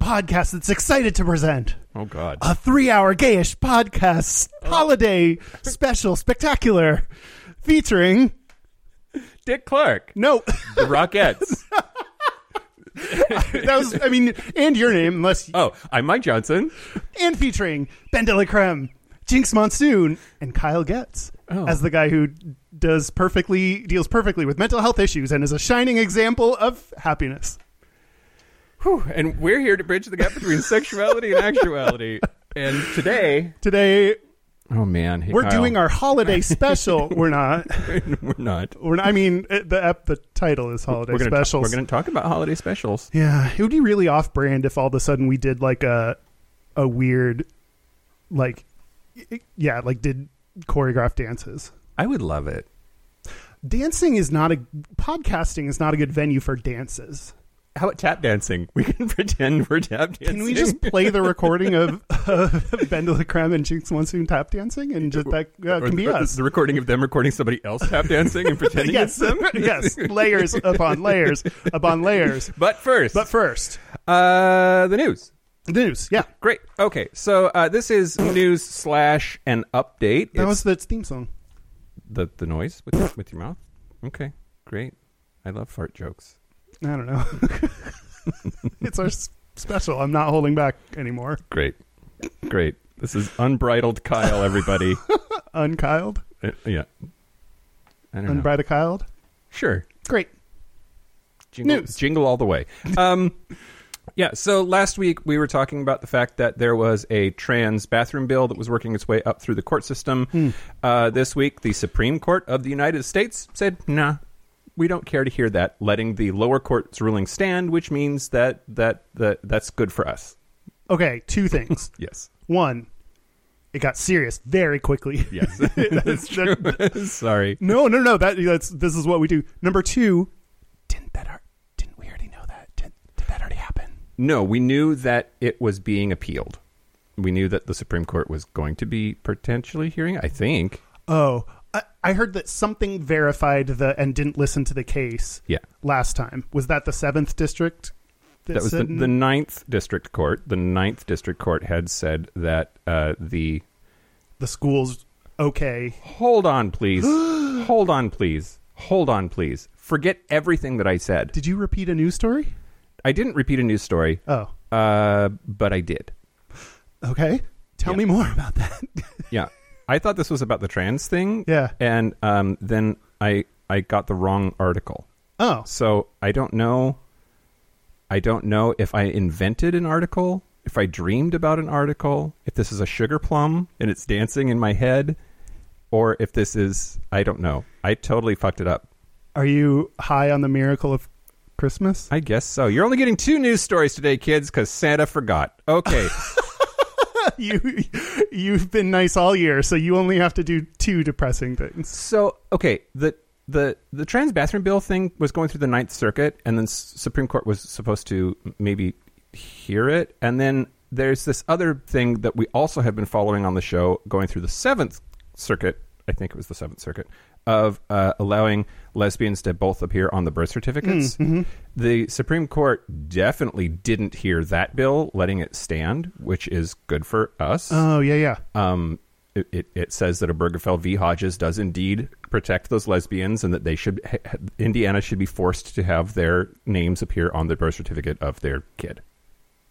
Podcast that's excited to present Oh, God. a three-hour gayish podcast oh. holiday special spectacular featuring Dick Clark, no the Rockettes. that was I mean and your name unless oh, I'm Mike Johnson. and featuring Ben de Creme, Jinkx Monsoon, and Kyle Getz Oh. as the guy who does perfectly deals perfectly with mental health issues and is a shining example of happiness. Whew, and we're here to bridge the gap between sexuality and actuality. And today, Today oh man, hey, we're Kyle. doing our holiday special. we're not. we're not. We're not, I mean the ep- the title is holiday We're gonna specials. we're going to talk about holiday specials. Yeah, it would be really off brand if all of a sudden we did like a a weird like yeah, like did choreographed dances. I would love it. Dancing is not a podcasting is not a good venue for dances. How about tap dancing? We can pretend we're tap dancing. Can we just play the recording of uh, Ben de la Creme and Jinkx Monsoon tap dancing and just that uh, can be the, us? the recording of them recording somebody else tap dancing and pretending yes, it's them? yes, layers upon layers upon layers. But first, But first, uh, the news. the news. Yeah, Great. Okay, so uh, this is news slash an update. that It's was the theme song. the the noise with with your mouth. Okay, great. I love fart jokes. I don't know. it's our s- special. I'm not holding back anymore. Great, great. This is unbridled Kyle. Everybody, Unkyled, Uh, yeah. I don't know. unbridled. Sure. Great. Jingle, News. jingle all the way. Um, yeah. So last week we were talking about the fact that there was a trans bathroom bill that was working its way up through the court system. Uh, this week, the Supreme Court of the United States said, "Nah, we don't care to hear that," letting the lower court's ruling stand, which means that that that that's good for us. Okay, two things. Yes. One, it got serious very quickly. Yes. That's true. Sorry. no, no, no. That that's this is what we do. Number two, didn't that ar- didn't we already know that? Did, did that already happen? No, we knew that it was being appealed. We knew that the Supreme Court was going to be potentially hearing. I think. Oh, I, heard that something verified the and didn't listen to the case Yeah. last time. Was that the seventh district? That was the, the ninth district court. The ninth district court had said that uh, the the school's okay. hold on, please, hold on, please, hold on, please. Forget everything that I said. Did you repeat a news story? I didn't repeat a news story, Oh, uh, but I did. okay. Tell Yeah. me more about that. Yeah, I thought this was about the trans thing. Yeah. and um, then I I got the wrong article. oh, So I don't know. I don't know if I invented an article, if I dreamed about an article, if this is a sugar plum and it's dancing in my head, or if this is I don't know. I totally fucked it up. are you high on the miracle of Christmas? I guess so. You're only getting two news stories today, kids, because Santa forgot. Okay. you you've been nice all year, so you only have to do two depressing things. so okay, the the the trans bathroom bill thing was going through the Ninth Circuit, and then S- Supreme Court was supposed to maybe hear it, and then there's this other thing that we also have been following on the show, going through the Seventh Circuit. I think it was the Seventh Circuit of uh, allowing lesbians to both appear on the birth certificates. The Supreme Court definitely didn't hear that bill, letting it stand, which is good for us Oh yeah, yeah. um, it, it, it says that Obergefell v. Hodges does indeed protect those lesbians, and that they should ha- Indiana should be forced to have their names appear on the birth certificate of their kid.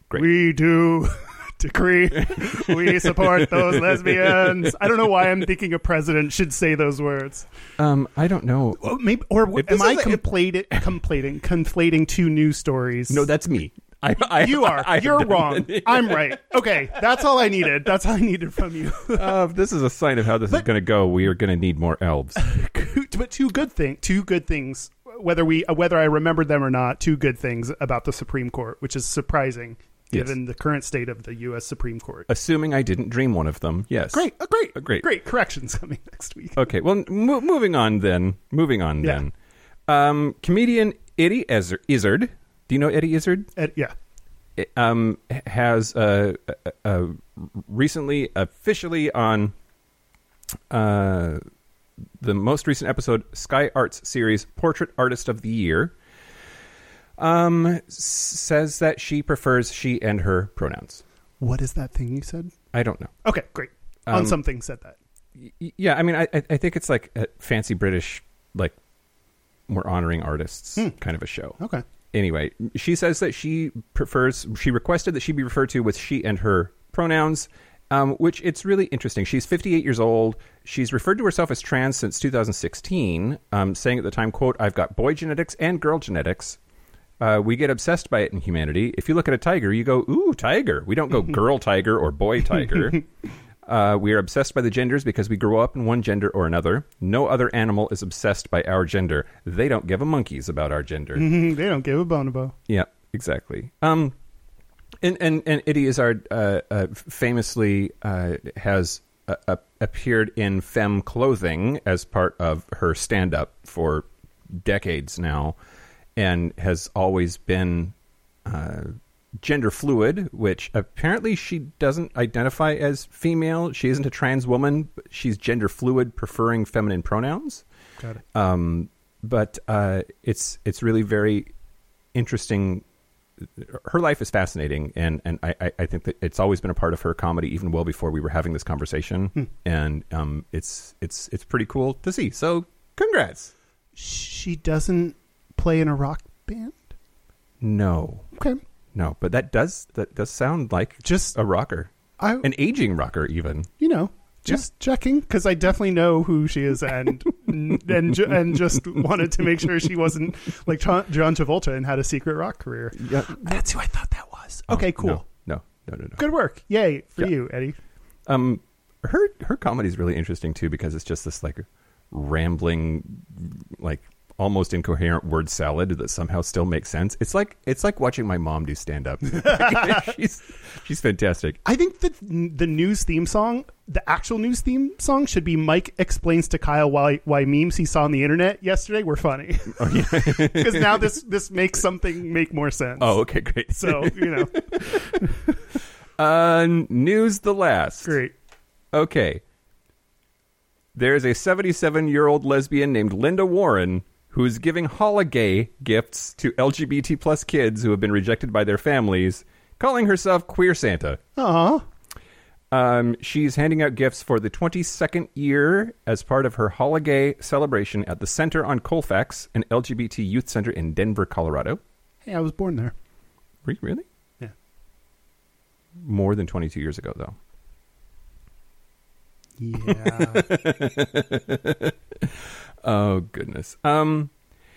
Great. We do decree we support those lesbians. I don't know why I'm thinking a president should say those words. Um, I don't know. Oh, maybe or If this am I is a- if- conflating, conflating two news stories? No, that's me. I, I, you are. I- You're I- wrong. I'm right. Okay, that's all I needed. That's all I needed from you. Uh, if this is a sign of how this is going to go. We are going to need more elves. but two good thing, two good things. Whether we whether I remembered them or not, two good things about the Supreme Court, which is surprising Yes. given the current state of the U.S. Supreme Court. Assuming I didn't dream one of them. Yes. Great, uh, great, Uh, great. great corrections coming next week. Okay. Well, mo- moving on then. Moving on Yeah. then. Um, comedian Eddie Izzard. Izzard. Do you know Eddie Izzard? Ed- yeah, um, has uh, uh, uh, recently officially on uh, the most recent episode Sky Arts series Portrait Artist of the Year. Um, says that she prefers she and her pronouns. what is that thing you said? I don't know. Okay, great. Um, On something said that. Y- Yeah, I mean, I I think it's like a fancy British, like we're honoring artists Hmm. kind of a show. Okay. anyway, she says that she prefers, she requested that she be referred to with she and her pronouns, um, which it's really interesting. She's 58 years old. She's referred to herself as trans since 2016, um, saying at the time, quote, I've got boy genetics and girl genetics. Uh, we get obsessed by it in humanity. If you look at a tiger, you go, ooh, tiger. We don't go girl tiger or boy tiger. Uh, we are obsessed by the genders because we grow up in one gender or another. No other animal is obsessed by our gender. They don't give a monkeys about our gender. They don't give a bonobo. Yeah, exactly. Um, and and and Eddie Izzard uh, uh, famously uh, has uh, uh, appeared in femme clothing as part of her stand-up for decades now, and has always been uh, gender fluid, which apparently she doesn't identify as female. She isn't a trans woman. But she's gender fluid, preferring feminine pronouns Got it. um, but uh, it's it's really very interesting. Her life is fascinating, and and I, I- I think that it's always been a part of her comedy, even well before we were having this conversation. And um, it's it's it's pretty cool to see. So, congrats. She doesn't play in a rock band. No, Okay, no, but that does that does sound like just a rocker, I, an aging rocker, even. you know, just checking because I definitely know who she is, and and ju- and just wanted to make sure she wasn't like John John Travolta and had a secret rock career. Yeah. That's who I thought that was. Okay, cool. No, no, no, no. no. Good work. Yay for Yeah. you, Eddie. Um, her her comedy is really interesting too because it's just this like rambling, like almost incoherent word salad that somehow still makes sense. It's like it's like watching my mom do stand up. she's she's fantastic. I think that the news theme song, the actual news theme song, should be Mike explains to Kyle why why memes he saw on the internet yesterday were funny. Oh yeah. Because now this this makes something make more sense. oh okay, great. so you know, uh, news the last. great. Okay. There's a 77 year old lesbian named Linda Warren who's giving holiday gifts to LGBT plus kids who have been rejected by their families, calling herself Queer Santa. Aw. Um, she's handing out gifts for the 22nd year as part of her holiday celebration at the Center on Colfax, an LGBT youth center in Denver, Colorado. Hey, I was born there. Re- Really? Yeah. More than 22 years ago, though. Yeah. Oh goodness. Um,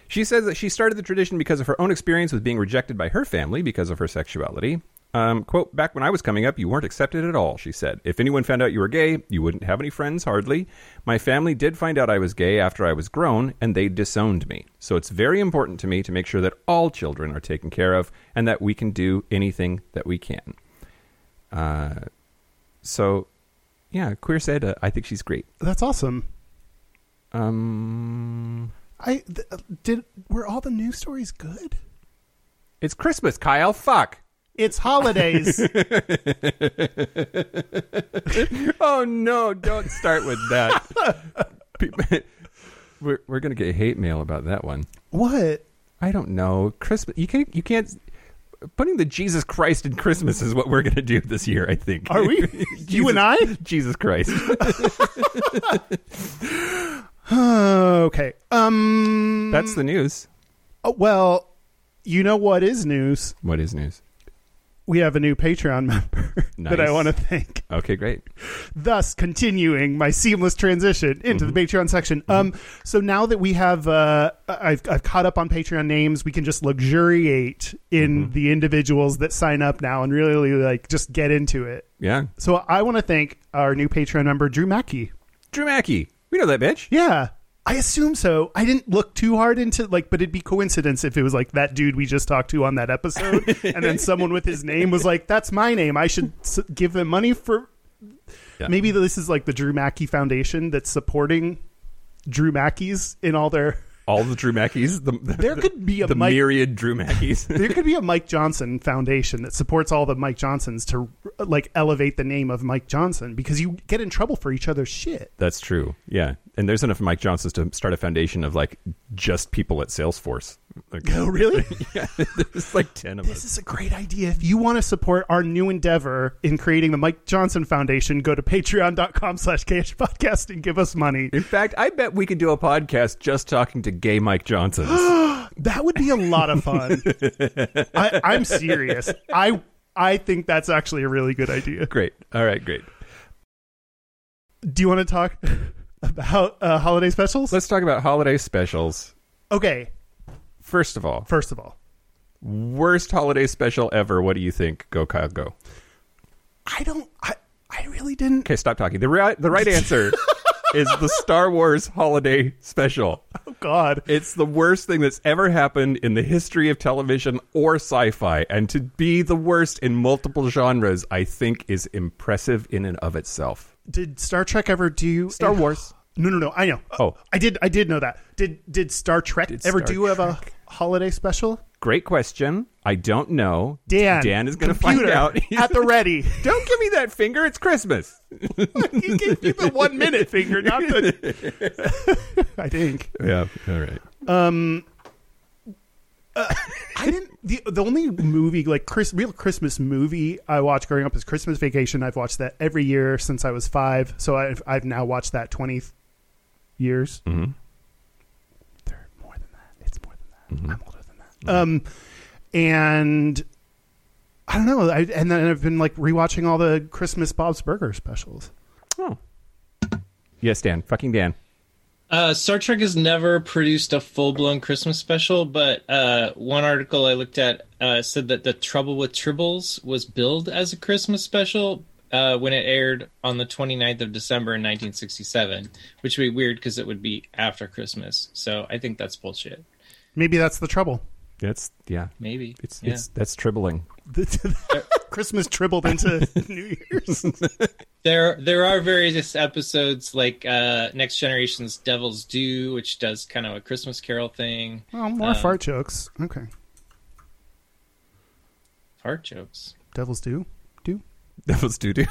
she says that she started the tradition because of her own experience with being rejected by her family because of her sexuality. Um, quote, back when I was coming up, you weren't accepted at all, she said. If anyone found out you were gay, you wouldn't have any friends, hardly. My family did find out I was gay after I was grown, and they disowned me. So it's very important to me to make sure that all children are taken care of and that we can do anything that we can. Uh, so, yeah, Queer said, uh, I think she's great. That's awesome. Um, I th- did. Were all the news stories good? it's Christmas, Kyle. Fuck. It's holidays. Oh no! Don't start with that. We're we're gonna get hate mail about that one. what? I don't know. Christmas. You can't. You can't. Putting the Jesus Christ in Christmas is what we're gonna do this year. I think. Are we? you and I? Jesus Christ. okay. Um. That's the news. oh, well. You know what is news? What is news? We have a new Patreon member that I Nice. want to thank. Okay, great. thus continuing my seamless transition into Mm-hmm. the Patreon section. Um, so now that we have, uh, I've, I've caught up on Patreon names, we can just luxuriate in Mm-hmm. the individuals that sign up now and really like just get into it. Yeah, So I want to thank our new Patreon member, Drew Mackey. Drew Mackey. We know that bitch. Yeah. I assume so. I didn't look too hard into like, but it'd be coincidence if it was like that dude we just talked to on that episode, and then someone with his name was like, "That's my name. I should s- give them money for." Yeah. Maybe this is like the Drew Mackey Foundation that's supporting Drew Mackeys in all their. All the Drew Mackeys. The, the- There could be a the Mike- myriad Drew Mackeys. There could be a Mike Johnson Foundation that supports all the Mike Johnsons to like elevate the name of Mike Johnson because you get in trouble for each other's shit. That's true. Yeah, and there's enough Mike Johnsons to start a foundation of like just people at Salesforce. Like, Oh, really? yeah, there's like ten of This us. is a great idea. If you want to support our new endeavor in creating the Mike Johnson Foundation, go to patreon.com slash KH podcast and give us money. In fact, I bet we could do a podcast just talking to gay Mike Johnsons. That would be a lot of fun. I, I'm serious. I I think that's actually a really good idea. great. All right, great. Do you want to talk about uh, holiday specials? Let's talk about holiday specials. okay, First of all, first of all, worst holiday special ever. What do you think? Go Kyle, go. I don't. I I really didn't. Okay, stop talking. The right, the right answer is the Star Wars holiday special. Oh God. It's the worst thing that's ever happened in the history of television or sci-fi, and to be the worst in multiple genres, I think, is impressive in and of itself. Did Star Trek ever do Star Wars. No, no, no. I know. Oh. I did. I did know that. Did Did Star Trek Did ever Star do have a Trek- holiday special? Great question. I don't know. Dan. Dan is going to find computer, out. at the ready. don't give me that finger. It's Christmas. you gave you the one minute finger, not the. I think. Yeah. All right. Um, I didn't. The the only movie like Chris, real Christmas movie I watched growing up is Christmas Vacation. I've watched that every year since I was five. So I've I've now watched that twenty years. hmm They're more than that. It's more than that. I'm older than that. Um, and I don't know. I, and then I've been like rewatching all the Christmas Bob's Burger specials. Oh. Yes, Dan. Fucking Dan. Uh, Star Trek has never produced a full blown Christmas special, but uh, one article I looked at uh, said that The Trouble with Tribbles was billed as a Christmas special uh, when it aired on the 29th of December in 1967, which would be weird because it would be after Christmas. So I think that's bullshit. Maybe that's the trouble. That's yeah. Maybe. It's Yeah. it's that's tribbling. Christmas tribbled into New Year's. There, there are various episodes like uh, Next Generation's Devil's Due, which does kind of a Christmas Carol thing. Oh, more Um, fart jokes. Okay. Fart jokes. Devils do. Do. Devil's Do Do.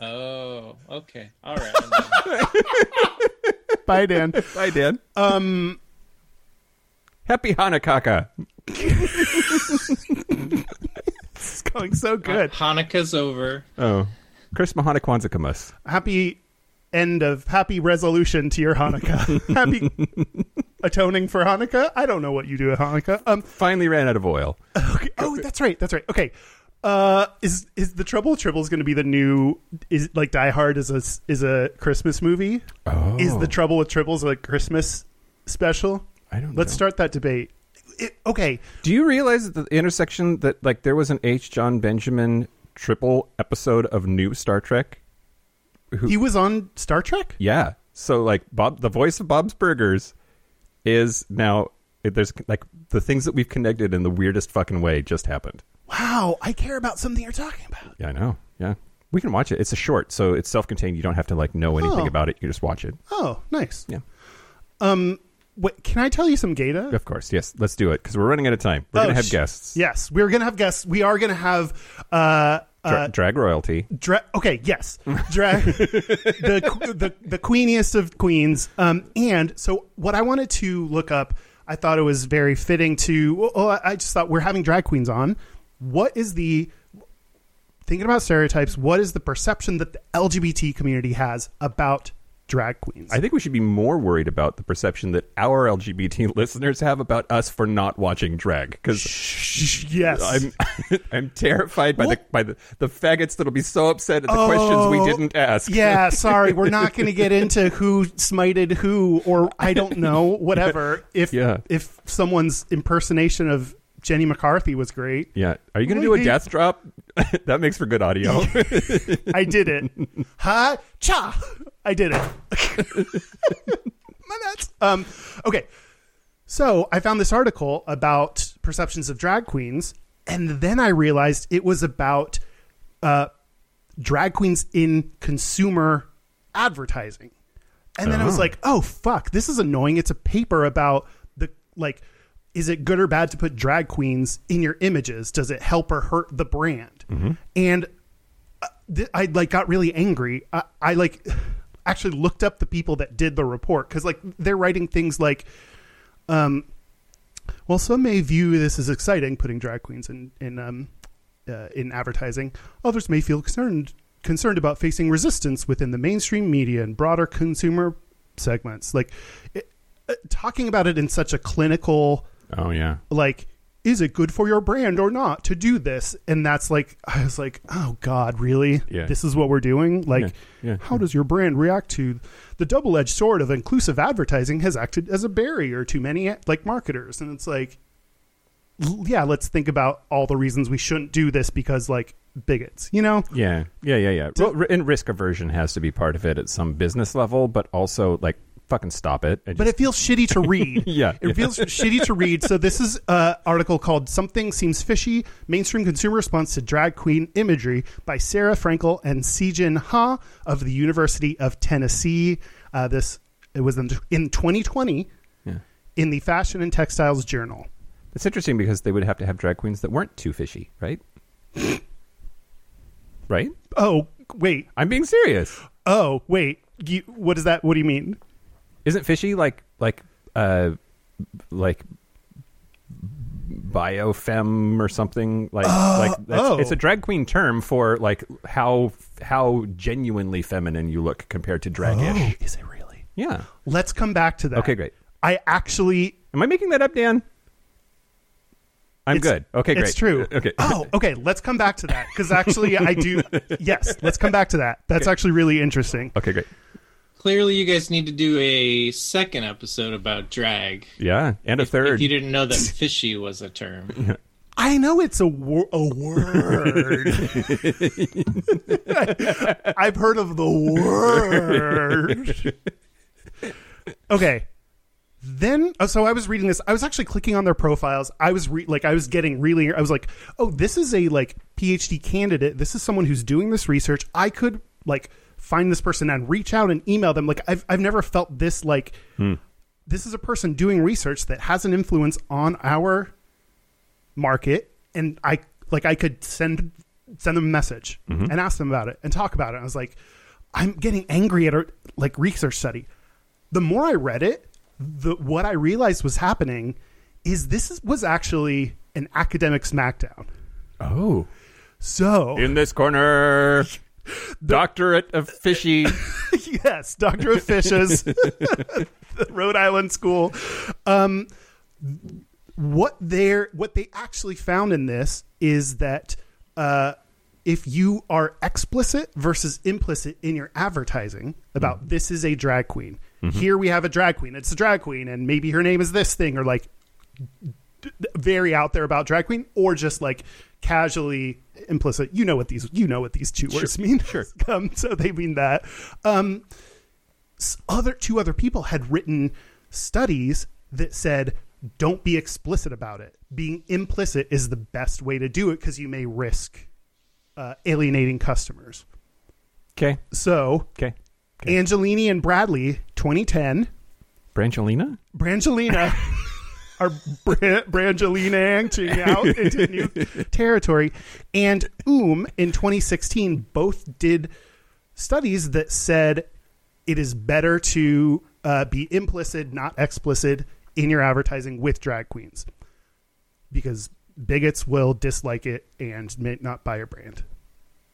Oh, okay. All right. Bye, Dan. Bye, Dan. Um, Happy Hanukkah. It's going so good. Hanukkah's over. Oh, Christmas Hanukkah Happy end of happy resolution to your Hanukkah. happy atoning for Hanukkah. I don't know what you do at Hanukkah. Um. Finally ran out of oil. Okay. Oh, that's right. That's right. Okay. Uh, is is the Trouble with Tribbles going to be the new? Is like Die Hard is a is a Christmas movie? Oh, Is the Trouble with Tribbles a Christmas special? I don't. Let's know. start that debate. It, okay. Do you realize that the intersection that like there was an H. Jon Benjamin tribble episode of New Star Trek? Who- He was on Star Trek. Yeah. So like Bob, the voice of Bob's Burgers, is now there's like the things that we've connected in the weirdest fucking way just happened. Wow, I care about something you're talking about. Yeah, I know. Yeah, we can watch it. It's a short, so it's self-contained. You don't have to like know anything Oh. about it. You just watch it. Oh, nice. Yeah. Um, wait, can I tell you some data? Of course, yes. Let's do it because we're running out of time. We're Oh, gonna have sh- guests. Yes, we're gonna have guests. We are gonna have uh, Dra- uh drag royalty. dra- okay, yes, drag the the the queeniest of queens. Um, and so what I wanted to look up, I thought it was very fitting to. I just thought we're having drag queens on. What is the thinking about stereotypes? What is the perception that the LGBT community has about drag queens? I think we should be more worried about the perception that our LGBT listeners have about us for not watching drag because yes, I'm I'm terrified by the by the, the faggots that'll be so upset at the questions we Oh, didn't ask. Yeah, sorry, we're not going to get into who smited who, or I don't know, whatever. If Yeah. if someone's impersonation of Jenny McCarthy was great, Yeah. Are you going to do a death drop? that makes for good audio. I did it. ha cha! I did it. that. Um, okay, so I found this article about perceptions of drag queens, and then I realized it was about uh, drag queens in consumer advertising. And then I was Oh. like, "Oh fuck, this is annoying." It's a paper about the like is it good or bad to put drag queens in your images? Does it help or hurt the brand? And uh, th- I like got really angry. I, I like actually looked up the people that did the report cuz like they're writing things like um well, some may view this as exciting, putting drag queens in in um, uh, in advertising. Others may feel concerned concerned about facing resistance within the mainstream media and broader consumer segments. Like it, uh, talking about it in such a clinical, Oh yeah. like, is it good for your brand or not to do this? And that's like, I was like, oh God, really? Yeah. This is what we're doing? Like, Yeah, yeah, how does your brand react to the double edged sword of inclusive advertising has acted as a barrier to many like marketers? And it's like, yeah, let's think about all the reasons we shouldn't do this because like bigots, you know? Yeah, yeah, yeah, yeah. Well, and risk aversion has to be part of it at some business level, but also like fucking stop it. and But it feels shitty to read. Yeah, It yeah. feels shitty to read. So this is an article called Something Seems Fishy, Mainstream Consumer Response to Drag Queen Imagery by Sarah Frankel and Sijin Ha of the University of Tennessee. Uh, this it was in, in 2020 yeah. in the Fashion and Textiles Journal. It's interesting because they would have to have drag queens that weren't too fishy, right? right? Oh, wait. I'm being serious. Oh, wait. You, what is that? What do you mean? Isn't fishy like like uh like biofem or something like like that's, oh. it's a drag queen term for like how how genuinely feminine you look compared to dragish. is it really? Yeah. Let's come back to that. Okay, great. I actually Am I making that up, Dan? I'm It's- good. Okay, great. It's true. Okay. Oh, okay. Let's come back to that because actually, I do. Yes, let's come back to that. That's actually really interesting. Okay, great. Clearly, you guys need to do a second episode about drag. Yeah, and a third. If you didn't know that fishy was a term. I know it's a wor- a word. I've heard of the word. Okay. Then, oh, so I was reading this. I was actually clicking on their profiles. I was re- like, I was getting really. I was like, oh, this is a like PhD candidate. This is someone who's doing this research. I could like find this person and reach out and email them. Like, I've I've never felt this like. Hmm. This is a person doing research that has an influence on our market and i like i could send send them a message mm-hmm. and ask them about it and talk about it. I was like i'm getting angry at our like research study. The more i read it the what i realized was happening is this is, was actually an academic smackdown. Oh, so in this corner, doctorate of fishy. yes, Doctor of Fishes, the Rhode Island School. Um, what they what they actually found in this is that uh, if you are explicit versus implicit in your advertising about this is a drag queen, here we have a drag queen. It's a drag queen, and maybe her name is this thing, or like very out there about drag queen, or just like casually implicit. You know what these you know what these two words mean. sure. um, so they mean that. Um, other two other people had written studies that said don't be explicit about it. Being implicit is the best way to do it because you may risk uh, alienating customers. Okay, So okay. Angelini and Bradley, 2010. Brangelina? Brangelina are Bra- Brangelina out into new territory. And Oom in 2016 both did studies that said it is better to uh, be implicit, not explicit, in your advertising with drag queens because bigots will dislike it and may not buy your brand.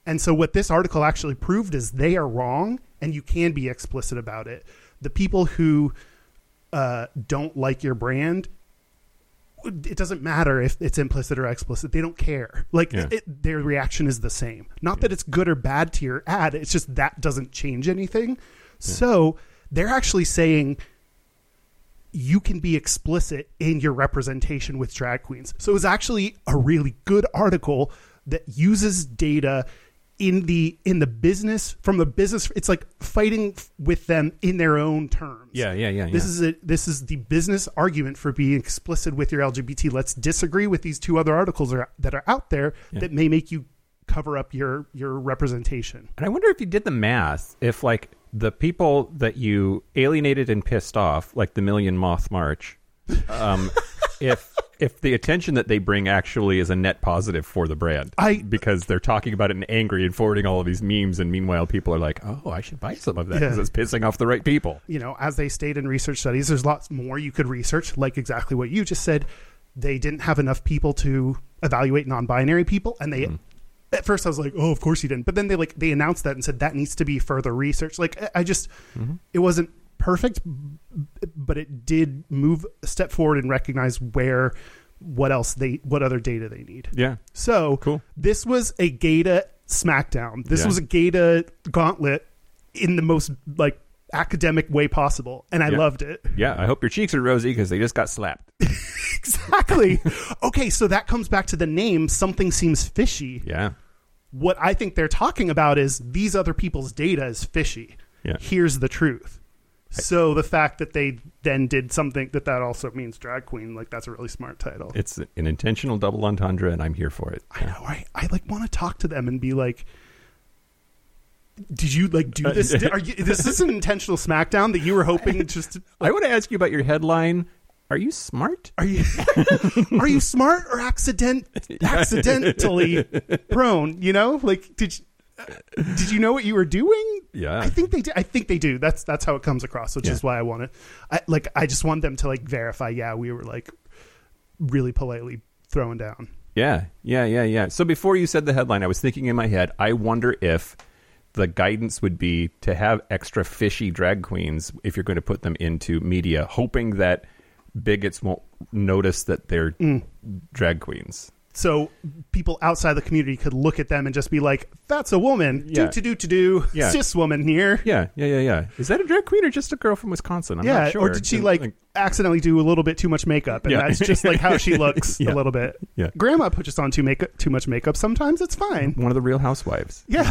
And so, what this article actually proved is they are wrong, and you can be explicit about it. The people who uh, don't like your brand, it doesn't matter if it's implicit or explicit. They don't care. Like Yeah. it, their reaction is the same. Not that it's good or bad to your ad. It's just that doesn't change anything. So they're actually saying you can be explicit in your representation with drag queens. So it was actually a really good article that uses data in the in the business from the business it's like fighting f- with them in their own terms Yeah, yeah, yeah. this yeah. is a this is the business argument for being explicit with your lgbt let's disagree with these two other articles that are, that are out there that may make you cover up your your representation And I wonder if you did the math, if like the people that you alienated and pissed off, like the Million Moth March, um, if if the attention that they bring actually is a net positive for the brand, I- because they're talking about it and angry and forwarding all of these memes, and meanwhile people are like, oh, I should buy some of that because Yeah. it's pissing off the right people. you know, as they state in research studies, there's lots more you could research, like exactly what you just said. They didn't have enough people to evaluate non-binary people, and they. Hmm. At first, I was like, "Oh, of course you didn't," but then they like they announced that and said that needs to be further research. Like, I- I just, mm-hmm. it wasn't perfect, but it did move a step forward and recognize where, what else they, what other data they need. Yeah, So Cool. This was a Gata SmackDown. This Yeah. was a Gata gauntlet in the most like academic way possible, and I Yeah. loved it. yeah. I hope your cheeks are rosy because they just got slapped. Exactly. okay, so that comes back to the name. Something seems fishy. Yeah, What I think they're talking about is these other people's data is fishy. Yeah. Here's the truth. So the fact that they then did something that that also means drag queen, like that's a really smart title. it's an intentional double entendre, and I'm here for it. I know. I, I like want to talk to them and be like, "Did you like do Uh, this? Are you, this is an intentional SmackDown that you were hoping just? To, I want to ask you about your headline. Are you smart? are you are you smart or accident accidentally prone? You know, like did you, did you know what you were doing? Yeah. I think they do. I think they do. That's that's how it comes across, which Yeah. is why I want to. I like. I just want them to like verify. Yeah, we were like really politely throwing down. Yeah, yeah, yeah, yeah. So before you said the headline, I was thinking in my head, I wonder if the guidance would be to have extra fishy drag queens if you're going to put them into media, hoping that bigots won't notice that they're Mm. drag queens. So people outside the community could look at them and just be like, "That's a woman, Yeah. do to do to do, Yeah. cis woman here." Yeah, yeah, yeah, yeah. Is that a drag queen or just a girl from Wisconsin? I'm yeah, not sure. or did she And, like, accidentally do a little bit too much makeup, and Yeah. that's just like how she looks Yeah. a little bit. Yeah. Grandma puts just on too makeup, too much makeup. Sometimes it's fine. one of the Real Housewives? Yeah,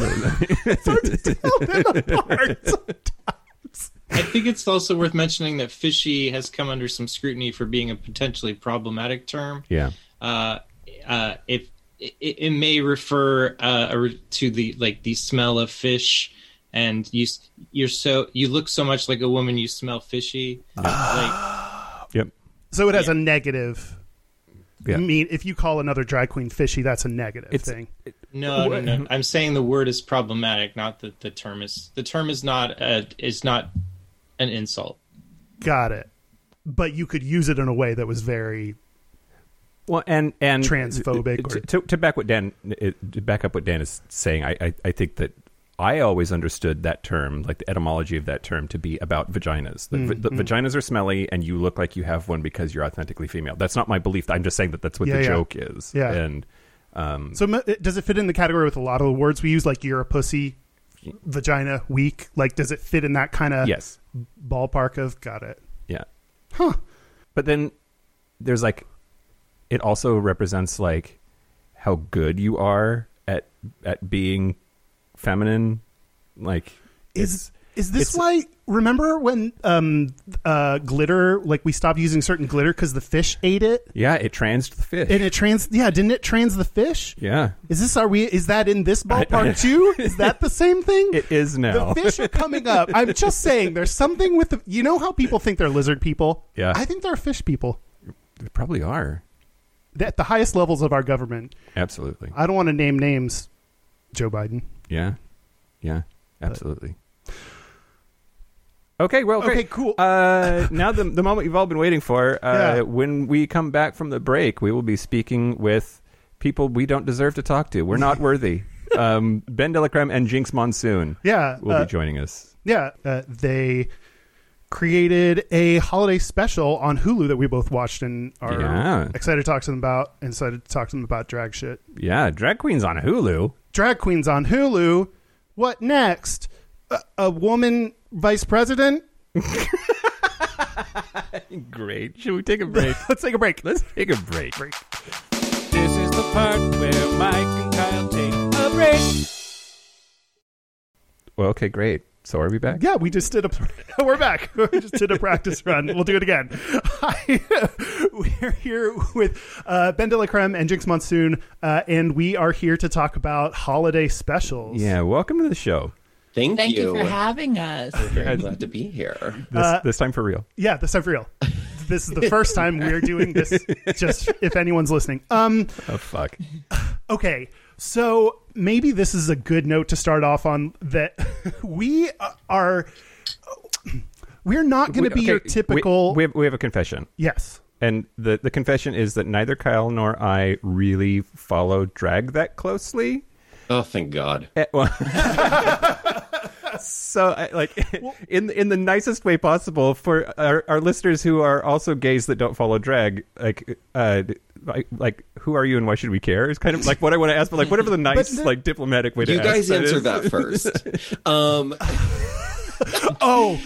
it's hard to tell them apart. I think it's also worth mentioning that fishy has come under some scrutiny for being a potentially problematic term. Yeah, Uh, uh, if it, it may refer uh, to the like the smell of fish, and you you're so you look so much like a woman, you smell fishy. like, yep, So it has a negative. yeah. I mean, if you call another drag queen fishy, that's a negative It's- thing. no, no, no. I'm saying the word is problematic, not that the term is. The term is not a, is not an insult. Got it. But you could use it in a way that was very Well, and and Transphobic to, or- to, to back what Dan to back up what Dan is saying, I, I I think that I always understood that term, like the etymology of that term, to be about vaginas. The, Mm, the vaginas are smelly, and you look like you have one because you're authentically female. That's not my belief. I'm just saying that that's what Yeah, the yeah. joke is. Yeah. and um, So does it fit in the category with a lot of the words we use, like "you're a pussy," "vagina," "weak"? Like, does it fit in that kind of yes, ballpark of? Got it. yeah. Huh. But then there's like, it also represents like how good you are at at being feminine. Like, Is is this it's- why? Remember when um uh glitter? Like we stopped using certain glitter because the fish ate it, yeah, it transed the fish. and it trans. Yeah, didn't it trans the fish? yeah, Is this are we? Is that in this ballpark too? Is that the same thing? it is now. The fish are coming up. I'm just saying, there's something with the. You know how people think they're lizard people? Yeah. I think they're fish people. They probably are. At the highest levels of our government. Absolutely. I don't want to name names. Joe Biden. Yeah. Yeah. Absolutely. Okay, well, Okay, great. cool. Uh, now the the moment you've all been waiting for. Uh, Yeah. When we come back from the break, we will be speaking with people we don't deserve to talk to. We're not worthy. Um, ben Delacreme and Jinkx Monsoon Yeah. will uh, be joining us. yeah. Uh, they created a holiday special on Hulu that we both watched and are Yeah. excited to talk to them about. and Excited to talk to them about drag shit. Yeah, drag queens on Hulu. Drag queens on Hulu. What next? A, a woman vice president? Great. Should we take a break? Let's take a break. Let's take a break. break. This is the part where Mike and Kyle take a break. Well, okay, great. So are we back? Yeah, we just did a. We're back. We just did a practice run. We'll do it again. Hi, we're here with uh, Ben de la Creme and Jinkx Monsoon, uh, and we are here to talk about holiday specials. Yeah. Welcome to the show. Thank, Thank you for having us. Very glad to be here. This, Uh, this time for real. Yeah, this time for real. This is the first time we're doing this. Just if anyone's listening. Um. Oh fuck. Okay, so maybe this is a good note to start off on. That we are. We're not going to be Okay, your typical. We, have, we have a confession. yes. And the, the confession is that neither Kyle nor I really follow drag that closely. Oh, thank God. Eh, well- so, I, like, in in the nicest way possible for our, our listeners who are also gays that don't follow drag, like, uh, like, like, who are you and why should we care? Is kind of like what I want to ask, but like, whatever the nice, the- like, diplomatic way to You guys that answer is. that first. Um, Oh,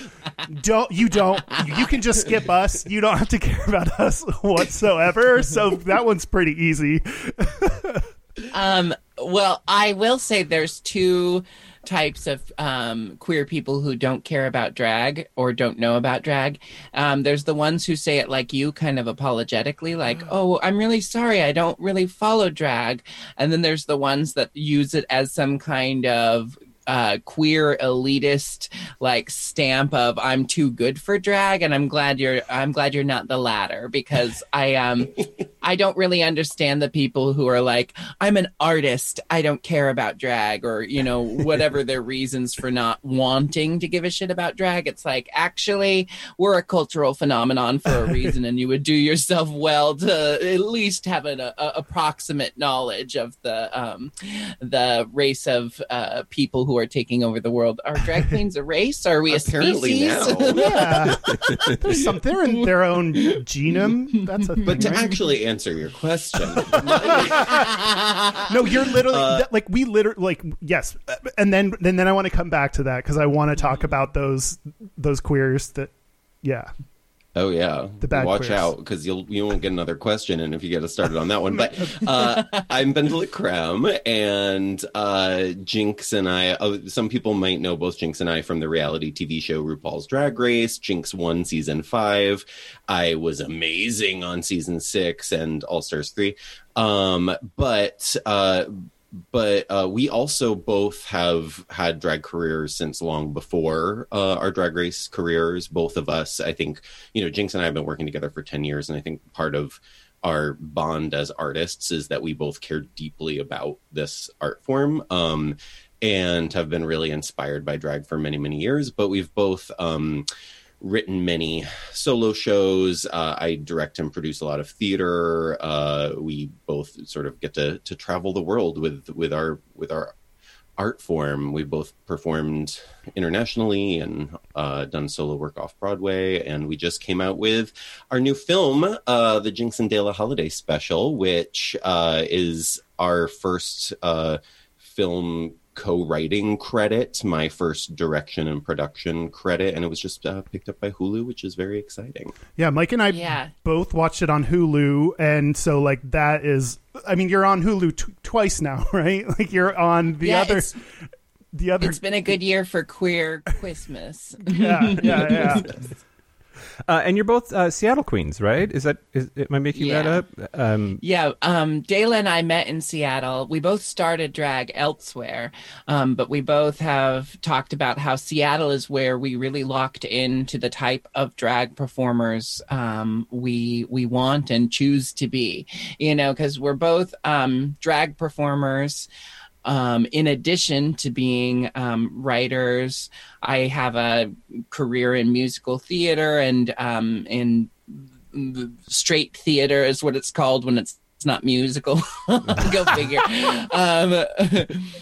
don't you don't you can just skip us. You don't have to care about us whatsoever. So that one's pretty easy. Um, well, I will say there's two types of um, queer people who don't care about drag or don't know about drag. Um, there's the ones who say it like you, kind of apologetically, like, oh, I'm really sorry, I don't really follow drag. And then there's the ones that use it as some kind of uh, queer elitist like stamp of I'm too good for drag, and I'm glad you're I'm glad you're not the latter because I um I don't really understand the people who are like I'm an artist, I don't care about drag, or you know whatever their reasons for not wanting to give a shit about drag. It's like actually we're a cultural phenomenon for a reason, and you would do yourself well to at least have an a, approximate knowledge of the um the race of uh, people who are taking over the world. Are drag queens a race? Are we a apparently species? now. Yeah, there's some. They're in their own genome. That's a thing. But to right? actually answer your question, no, you're literally Uh, that- like we literally like yes, and then and then I want to come back to that because I want to talk about those those queers that yeah. Oh yeah, The bad watch queers. out because you'll you won't get another question, and if you get us started on that one, but uh, I'm Bendela Creme, and uh, Jinkx and I. Oh, some people might know both Jinkx and I from the reality TV show RuPaul's Drag Race. Jinkx won season five. I was amazing on season six and All Stars three. Um, but uh, but uh, we also both have had drag careers since long before uh, our drag race careers. Both of us, I think, you know, Jinkx and I have been working together for 10 years. And I think part of our bond as artists is that we both care deeply about this art form um, and have been really inspired by drag for many, many years. But we've both. Um, written many solo shows. Uh, I direct and produce a lot of theater. Uh, we both sort of get to to travel the world with with our with our art form. We both performed internationally and uh, done solo work off Broadway, and we just came out with our new film, uh, the Jinkx and Dela Holiday Special, which uh, is our first uh, film co-writing credit, my first direction and production credit, and it was just uh, picked up by Hulu, which is very exciting. Yeah, Mike and I Yeah. both watched it on Hulu, and so like that is, I mean, you're on Hulu t- twice now, right? Like you're on the Yeah, other, the other. It's been a good year for queer Christmas. yeah, yeah, yeah. Uh, and you're both uh, Seattle queens, right? Is that is am I making that up? Um, Yeah, um, DeLa and I met in Seattle. We both started drag elsewhere, um, but we both have talked about how Seattle is where we really locked into the type of drag performers um, we we want and choose to be. You know, because we're both um, drag performers. Um, in addition to being um, writers, I have a career in musical theater and um, in straight theater is what it's called when it's it's not musical. Go figure. Um,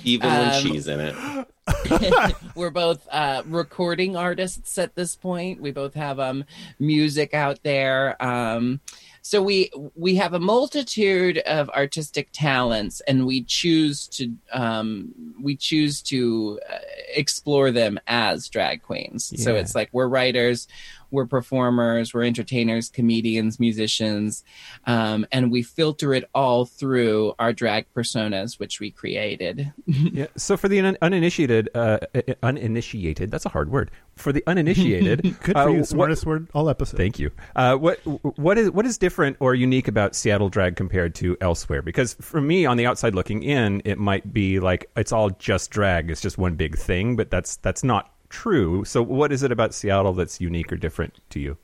Even when Um, she's in it. we're both uh, recording artists at this point. We both have um, music out there. Um, so we we have a multitude of artistic talents, and we choose to um, we choose to uh, explore them as drag queens. So it's like we're writers, we're performers, we're entertainers, comedians, musicians, um, and we filter it all through our drag personas, which we created. yeah. So for the un- uninitiated, uh, uh, uninitiated, that's a hard word. For the uninitiated, Good uh, for you. what- Smartest word all episode. Thank you. Uh, what what is what is different or unique about Seattle drag compared to elsewhere? Because for me, on the outside looking in, it might be like it's all just drag. It's just one big thing, but that's that's not true. So, what is it about Seattle that's unique or different to you?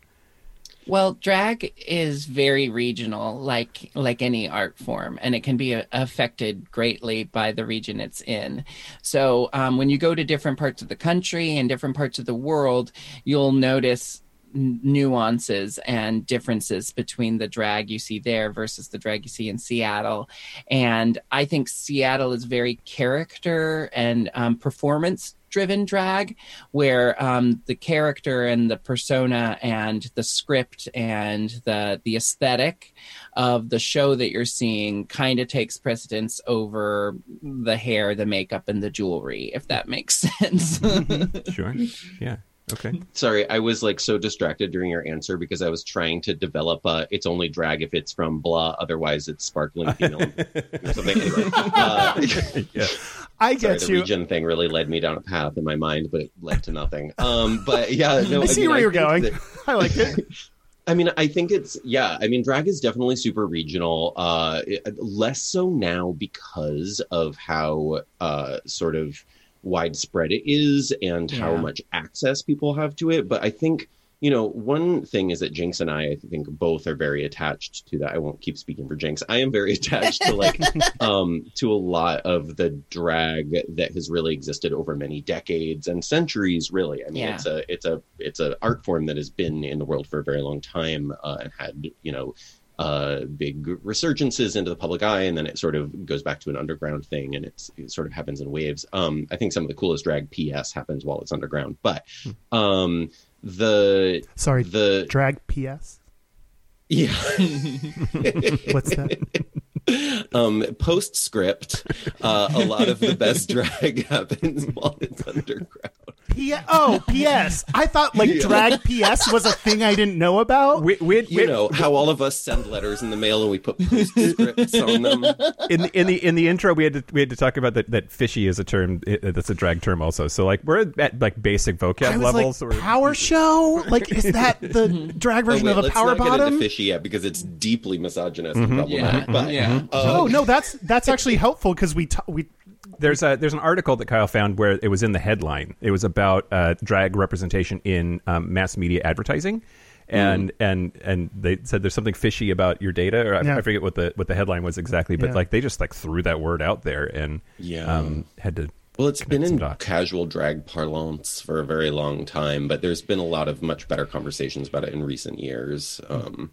Well, drag is very regional, like like any art form, and it can be uh, affected greatly by the region it's in. So, um, when you go to different parts of the country and different parts of the world, you'll notice nuances and differences between the drag you see there versus the drag you see in Seattle. And I think Seattle is very character and um, performance driven drag where um, the character and the persona and the script and the the aesthetic of the show that you're seeing kind of takes precedence over the hair the makeup and the jewelry if that makes sense Sure. Yeah. Okay. Sorry, I was like so distracted during your answer because I was trying to develop uh it's only drag if it's from blah, otherwise it's sparkling female or something. Anyway, uh, Yeah. I sorry, get the you. region thing really led me down a path in my mind, but it led to nothing. Um, but yeah, no, I see mean, where you're going. that- I like it. I mean, I think it's yeah. I mean, drag is definitely super regional. Uh, it- less so now because of how uh, sort of widespread it is and how much access people have to it. But I think you know one thing is that Jinkx and I, I think both are very attached to that. I won't keep speaking for Jinkx. I am very attached to like um, to a lot of the drag that has really existed over many decades and centuries. Really, I mean, Yeah. it's a it's a it's an art form that has been in the world for a very long time uh, and had you know uh, big resurgences into the public eye, and then it sort of goes back to an underground thing, and it's, it sort of happens in waves. Um, I think some of the coolest drag PS happens while it's underground, but um, the Sorry, the drag PS. yeah. What's that? um, postscript, uh, a lot of the best drag happens while it's underground. P- oh, PS. I thought like drag PS was a thing I didn't know about. We, we, You we- know how all of us send letters in the mail and we put postscripts on them. in the, in the in the intro we had to we had to talk about that that fishy is a term uh, that's a drag term also. So like we're at like basic vocab levels. like, or- power show? Like, is that the drag Oh, version wait, of a let's power not get into bottom? fishy yet because it's deeply misogynist Mm-hmm. and problematic. Yeah, But yeah. Uh, Oh no, that's that's actually helpful because we t- we there's a there's an article that Kyle found where it was in the headline. It was about uh, drag representation in um, mass media advertising, and and and they said there's something fishy about your data, or I, Yeah. I forget what the what the headline was exactly, but Yeah. like they just like threw that word out there and Yeah. um, had to. Well, it's been in dots. casual drag parlance for a very long time, but there's been a lot of much better conversations about it in recent years. Um,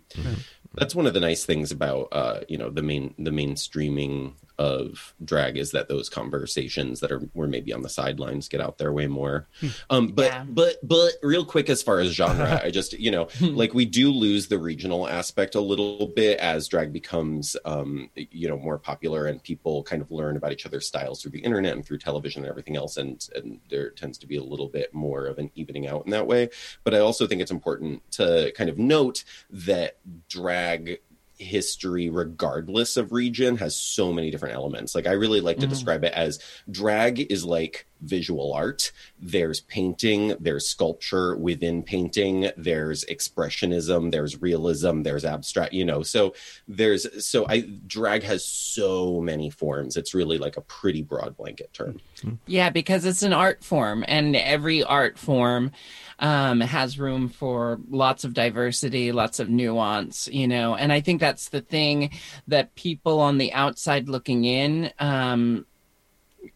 That's one of the nice things about uh, you know the main the mainstreaming of drag is that those conversations that are were maybe on the sidelines get out there way more. Um, but Yeah. but but real quick as far as genre, I just you know like we do lose the regional aspect a little bit as drag becomes um, you know more popular and people kind of learn about each other's styles through the internet and through television and everything else, and and there tends to be a little bit more of an evening out in that way. But I also think it's important to kind of note that drag history regardless of region has so many different elements. Like i really like to mm. describe it as drag is like visual art there's painting there's sculpture within painting there's expressionism there's realism there's abstract you know so there's so i drag has so many forms it's really like a pretty broad blanket term Yeah, because it's an art form, and every art form um, has room for lots of diversity, lots of nuance, you know. And I think that's the thing that people on the outside looking in um,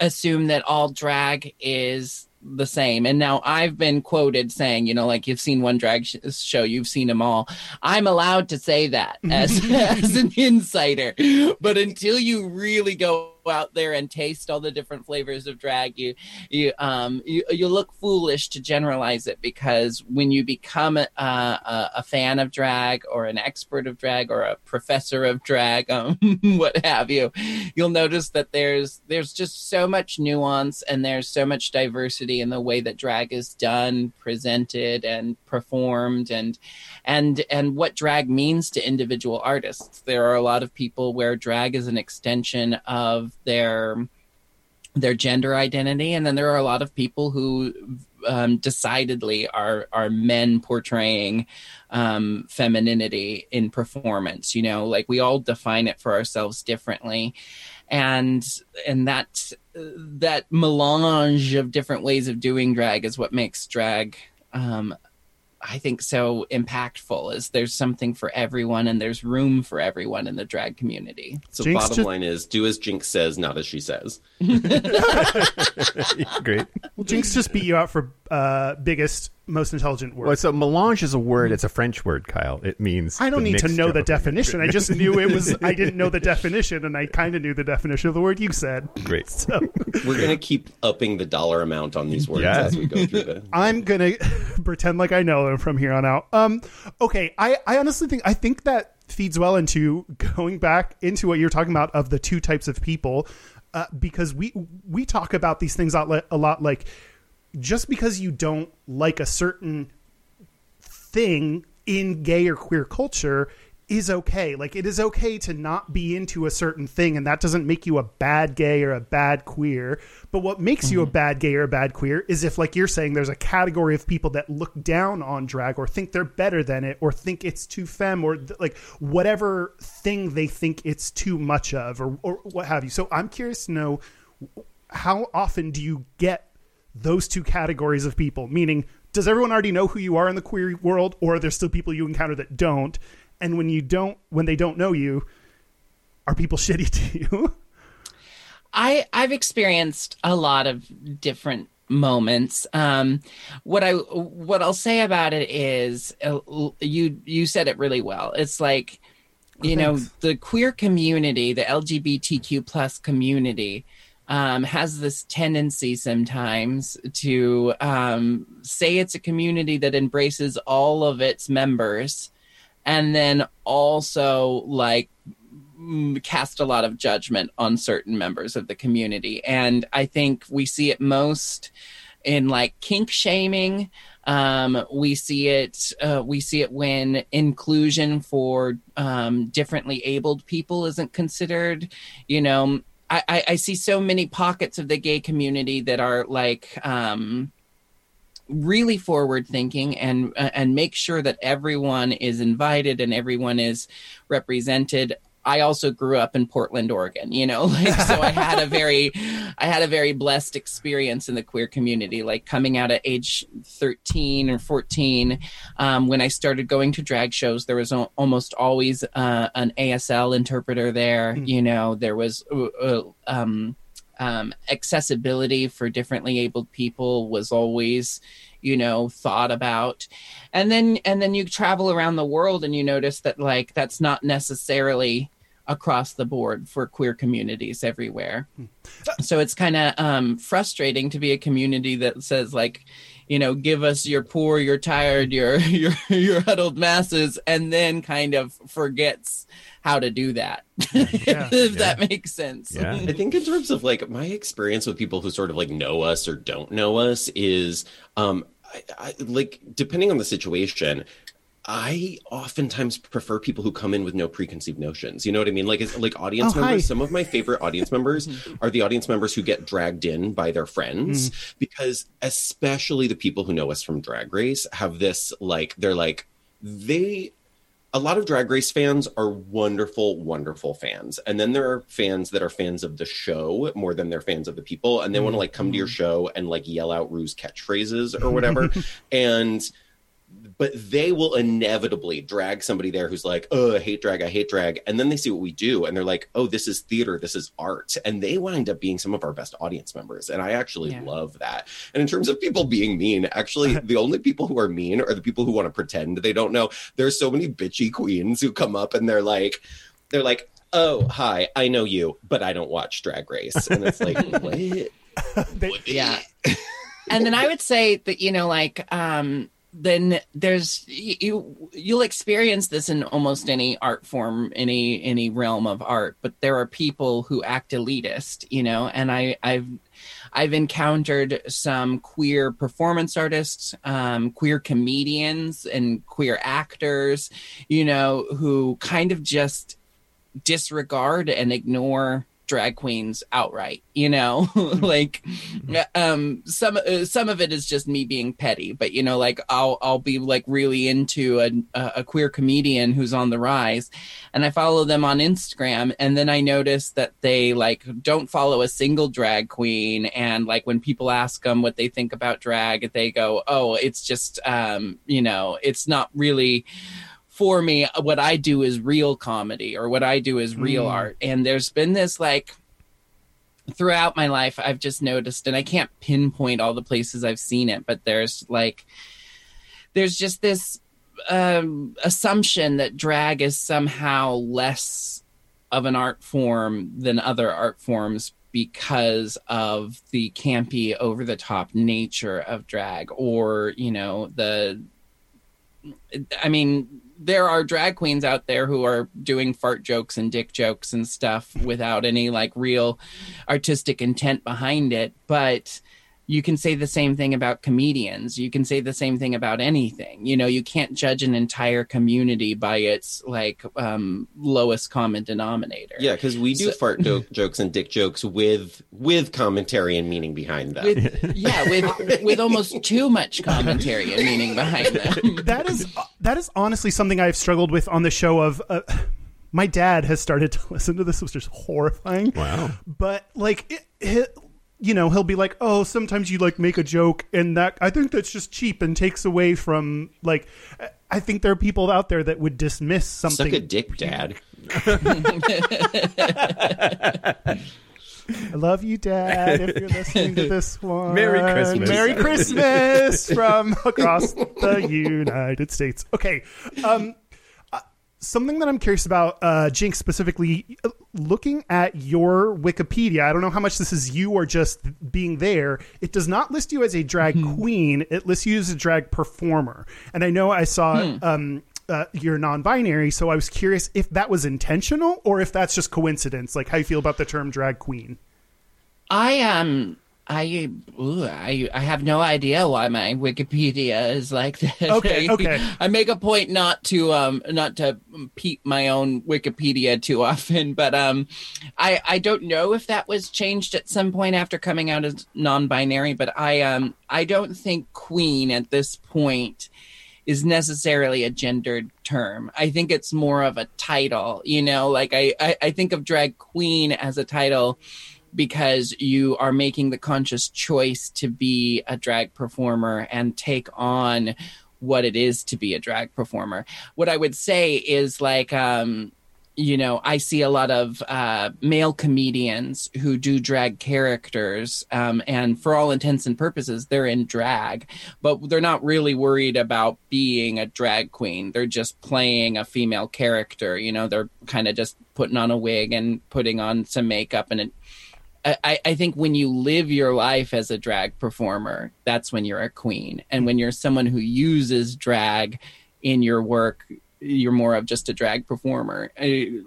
assume that all drag is the same. And now I've been quoted saying, you know, like you've seen one drag sh- show, you've seen them all. I'm allowed to say that as, as an insider. But until you really go out there and taste all the different flavors of drag, you you um you you look foolish to generalize it because when you become a, a, a fan of drag or an expert of drag or a professor of drag, um, what have you, you'll notice that there's there's just so much nuance and there's so much diversity in the way that drag is done, presented, and performed, and and and what drag means to individual artists. There are a lot of people where drag is an extension of their their gender identity, and then there are a lot of people who um, decidedly are are men portraying um, femininity in performance. You know, like we all define it for ourselves differently, and and that that melange of different ways of doing drag is what makes drag um, I think so impactful is there's something for everyone and there's room for everyone in the drag community. So Jinkx bottom just- line is do as Jinkx says, not as she says. Great. Well, Jinkx just beat you out for uh, biggest, most intelligent word. Well, so melange is a word. It's a French word, Kyle. It means. I don't need to know the definition. I just knew it was. I didn't know the definition, and I kind of knew the definition of the word you said. Great. So We're gonna keep upping the dollar amount on these words Yeah. as we go through the. I'm gonna pretend like I know them from here on out. Um, okay, I, I honestly think I think that feeds well into going back into what you're talking about of the two types of people, uh, because we we talk about these things a lot, a lot like just because you don't like a certain thing in gay or queer culture is okay. Like it is okay to not be into a certain thing and that doesn't make you a bad gay or a bad queer. But what makes you a mm-hmm. bad gay or a bad queer is if like you're saying there's a category of people that look down on drag or think they're better than it or think it's too femme or th- like whatever thing they think it's too much of or or what have you. So I'm curious to know how often do you get those two categories of people? Meaning, does everyone already know who you are in the queer world, or are there still people you encounter that don't? And when you don't, when they don't know you, are people shitty to you? I I've experienced a lot of different moments. Um, what I what I'll say about it is uh, you you said it really well. It's like you know the queer community, the LGBTQ plus community. Um, has this tendency sometimes to um, say it's a community that embraces all of its members, and then also like cast a lot of judgment on certain members of the community. And I think we see it most in like kink shaming. Um, we see it. Uh, we see it when inclusion for um, differently abled people isn't considered. You know, I, I, see so many pockets of the gay community that are like um, really forward thinking and uh, and make sure that everyone is invited and everyone is represented i also grew up in portland oregon you know like so i had a very i had a very blessed experience in the queer community like coming out at age 13 or 14 um, when i started going to drag shows there was al- almost always uh, an asl interpreter there you know there was uh, uh, um, um, accessibility for differently abled people was always you know thought about. And then and then you travel around the world and you notice that like that's not necessarily across the board for queer communities everywhere. So it's kind of um, frustrating to be a community that says like you know give us your poor your tired your your your huddled masses and then kind of forgets how to do that. Yeah. if that makes sense. Yeah. I think in terms of like my experience with people who sort of like know us or don't know us is um I, I, like depending on the situation I oftentimes prefer people who come in with no preconceived notions. You know what I mean? Like, it's like audience Oh, hi. members. Some of my favorite audience members mm-hmm. are the audience members who get dragged in by their friends, mm-hmm. because especially the people who know us from Drag Race have this like they're like they a lot of drag race fans are wonderful wonderful fans and then there are fans that are fans of the show more than they're fans of the people and they want to like come to your mm-hmm. show and like yell out Ru's catchphrases or whatever and but they will inevitably drag somebody there who's like, oh, I hate drag, I hate drag. And then they see what we do and they're like, oh, this is theater, this is art. And they wind up being some of our best audience members. And I actually Yeah. love that. And in terms of people being mean, actually, the only people who are mean are the people who want to pretend they don't know. There's so many bitchy queens who come up and they're like, they're like, oh, hi, I know you, but I don't watch Drag Race. And it's like, what? yeah and then i would say that you know like um then there's you you'll experience this in almost any art form any any realm of art but there are people who act elitist you know and i i've i've encountered some queer performance artists um, queer comedians and queer actors you know who kind of just disregard and ignore drag queens outright you know? Like um some uh, some of it is just me being petty but you know like i'll i'll be like really into a a queer comedian who's on the rise and i follow them on instagram and then i notice that they like don't follow a single drag queen and like when people ask them what they think about drag they go oh it's just um you know it's not really for me what i do is real comedy or what i do is real Mm. art and there's been this like throughout my life i've just noticed and i can't pinpoint all the places i've seen it but there's like there's just this um, assumption that drag is somehow less of an art form than other art forms because of the campy over the top nature of drag or you know the I mean, there are drag queens out there who are doing fart jokes and dick jokes and stuff without any like real artistic intent behind it. But you can say the same thing about comedians. You can say the same thing about anything. You know, you can't judge an entire community by its like um, lowest common denominator. Yeah, because we do So- fart do- jokes and dick jokes with with commentary and meaning behind them. With, yeah, with with almost too much commentary and meaning behind them. that is that is honestly something I've struggled with on the show. Of uh, my dad has started to listen to this, which is horrifying. Wow. But like, it, it, you know, he'll be like, "Oh, sometimes you like make a joke, and that I think that's just cheap and takes away from like." I think there are people out there that would dismiss something. Suck a dick, Dad. I love you, Dad. If you're listening to this one, Merry Christmas. Merry Christmas from across the United States. Okay, um, something that I'm curious about, uh, Jinkx specifically, uh, looking at your Wikipedia. I don't know how much this is you or just being there. It does not list you as a drag queen. It lists you as a drag performer. And I know I saw. Um, uh, you're non-binary, so I was curious if that was intentional or if that's just coincidence. Like how you feel about the term drag queen. I um I ooh, I I have no idea why my Wikipedia is like this. Okay, I, okay. I make a point not to um not to peep my own Wikipedia too often, but um I I don't know if that was changed at some point after coming out as non-binary, but I um I don't think queen at this point is necessarily a gendered term. I think it's more of a title, you know, like I, I, I think of drag queen as a title because you are making the conscious choice to be a drag performer and take on what it is to be a drag performer. What I would say is like, um, you know, I see a lot of uh, male comedians who do drag characters, um, and for all intents and purposes, they're in drag, but they're not really worried about being a drag queen. They're just playing a female character. You know, they're kind of just putting on a wig and putting on some makeup, and I, I think when you live your life as a drag performer, that's when you're a queen. And when you're someone who uses drag in your work, you're more of just a drag performer. A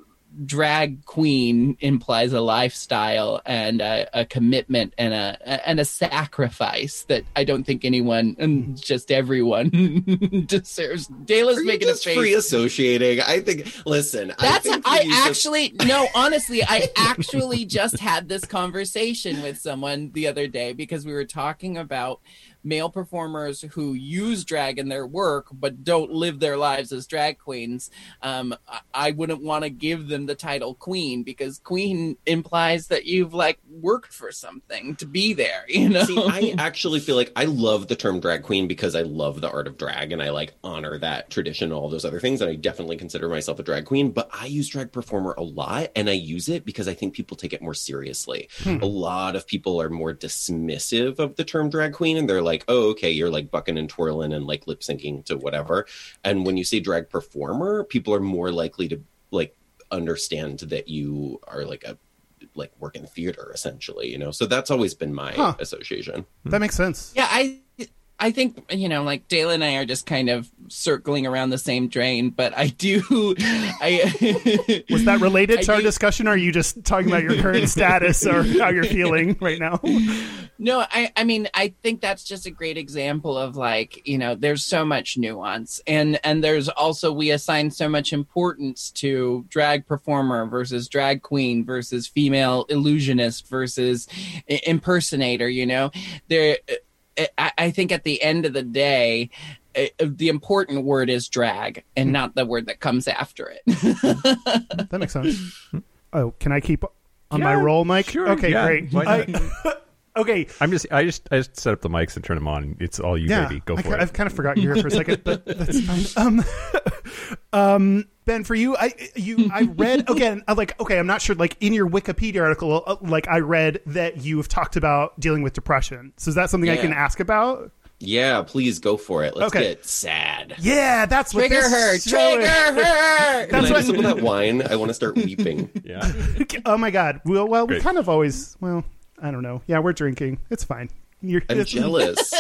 drag queen implies a lifestyle and a, a commitment and a and a sacrifice that I don't think anyone and hmm. just everyone deserves. DeLa's making a face. free associating? I think. Listen, I That's I use actually no, honestly, I actually just had this conversation with someone the other day because we were talking about male performers who use drag in their work but don't live their lives as drag queens. Um, I- I wouldn't want to give them the title queen because queen implies that you've like worked for something to be there. You know, See, I actually feel like I love the term drag queen because I love the art of drag and I like honor that tradition and all those other things. And I definitely consider myself a drag queen, but I use drag performer a lot and I use it because I think people take it more seriously. A lot of people are more dismissive of the term drag queen and they're like, oh, okay, you're like bucking and twirling and like lip syncing to whatever. And when you say drag performer, people are more likely to like understand that you are like a like work in theater essentially, you know. So that's always been my Huh. association. Hmm. That makes sense. Yeah, I I think you know, like DeLa and I are just kind of circling around the same drain, but I do. I Was that related I to our do- discussion, or are you just talking about your current status or how you're feeling right now? No, I I mean I think that's just a great example of like, you know, there's so much nuance and and there's also we assign so much importance to drag performer versus drag queen versus female illusionist versus impersonator, you know. There I, I think at the end of the day uh, the important word is drag and not the word that comes after it. That makes sense. Oh, can I keep on my roll, Mike? sure, Okay, yeah, great. I- okay, I'm just I just I just set up the mics and turn them on. It's all you, yeah. baby. Go I, for it. have kind of forgot you were here for a second, but that's fine. Um, um, Ben, for you, I you I read again. uh, Like, okay, I'm not sure. Like in your Wikipedia article, uh, like I read that you've talked about dealing with depression. So is that something I can ask about? Yeah, please go for it. Let's Okay. get sad. Yeah, that's what trigger this her, trigger is. her. Can That's I what- do some of that wine? I want to start weeping. yeah. Oh my god. Well, well, we kind of always. Well, I don't know. Yeah, we're drinking. It's fine. You're, I'm jealous.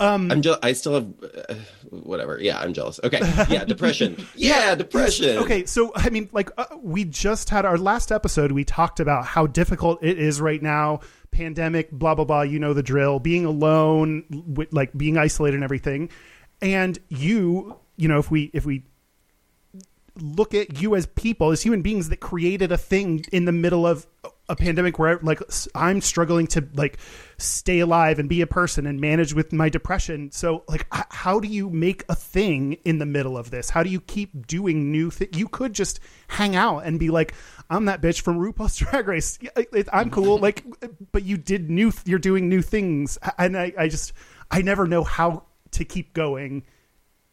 Um, I'm je- I still have uh, whatever. Yeah, I'm jealous. Okay. Yeah, depression. Yeah, depression. Okay, so I mean, like uh, we just had our last episode. We talked about how difficult it is right now, pandemic, blah blah blah. You know the drill. Being alone, with, like being isolated and everything. And you, you know, if we if we look at you as people, as human beings that created a thing in the middle of a pandemic where like I'm struggling to like stay alive and be a person and manage with my depression. So like how do you make a thing in the middle of this? How do you keep doing new things? You could just hang out and be like I'm that bitch from RuPaul's Drag Race. Yeah, it- it- I'm cool like but you did new th- you're doing new things and I I just I never know how to keep going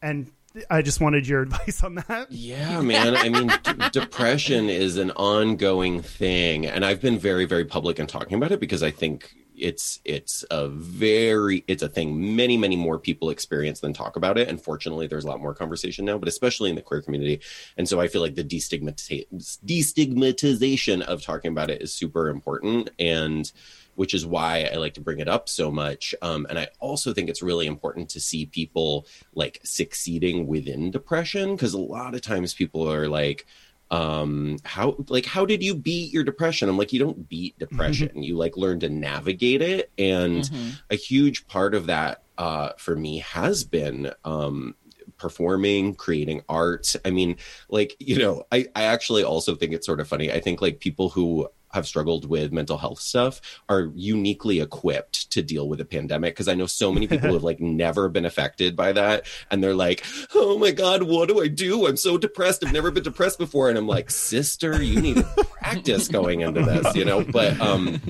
and I just wanted your advice on that. Yeah, man. I mean, d- depression is an ongoing thing, and I've been very, very public in talking about it because I think it's it's a very it's a thing many many more people experience than talk about it and fortunately there's a lot more conversation now but especially in the queer community and so i feel like the destigmati- destigmatization of talking about it is super important and which is why I like to bring it up so much. Um, and I also think it's really important to see people like succeeding within depression because a lot of times people are like, um how like how did you beat your depression? I'm like you don't beat depression. You like learn to navigate it. And a huge part of that uh for me has been um performing creating art. I mean like you know i i actually also think it's sort of funny. I think like people who have struggled with mental health stuff are uniquely equipped to deal with a pandemic because I know so many people have like never been affected by that and they're like, "Oh my god, what do I do? I'm so depressed. I've never been depressed before." And I'm like, "Sister, you need to practice going into this, you know?" But um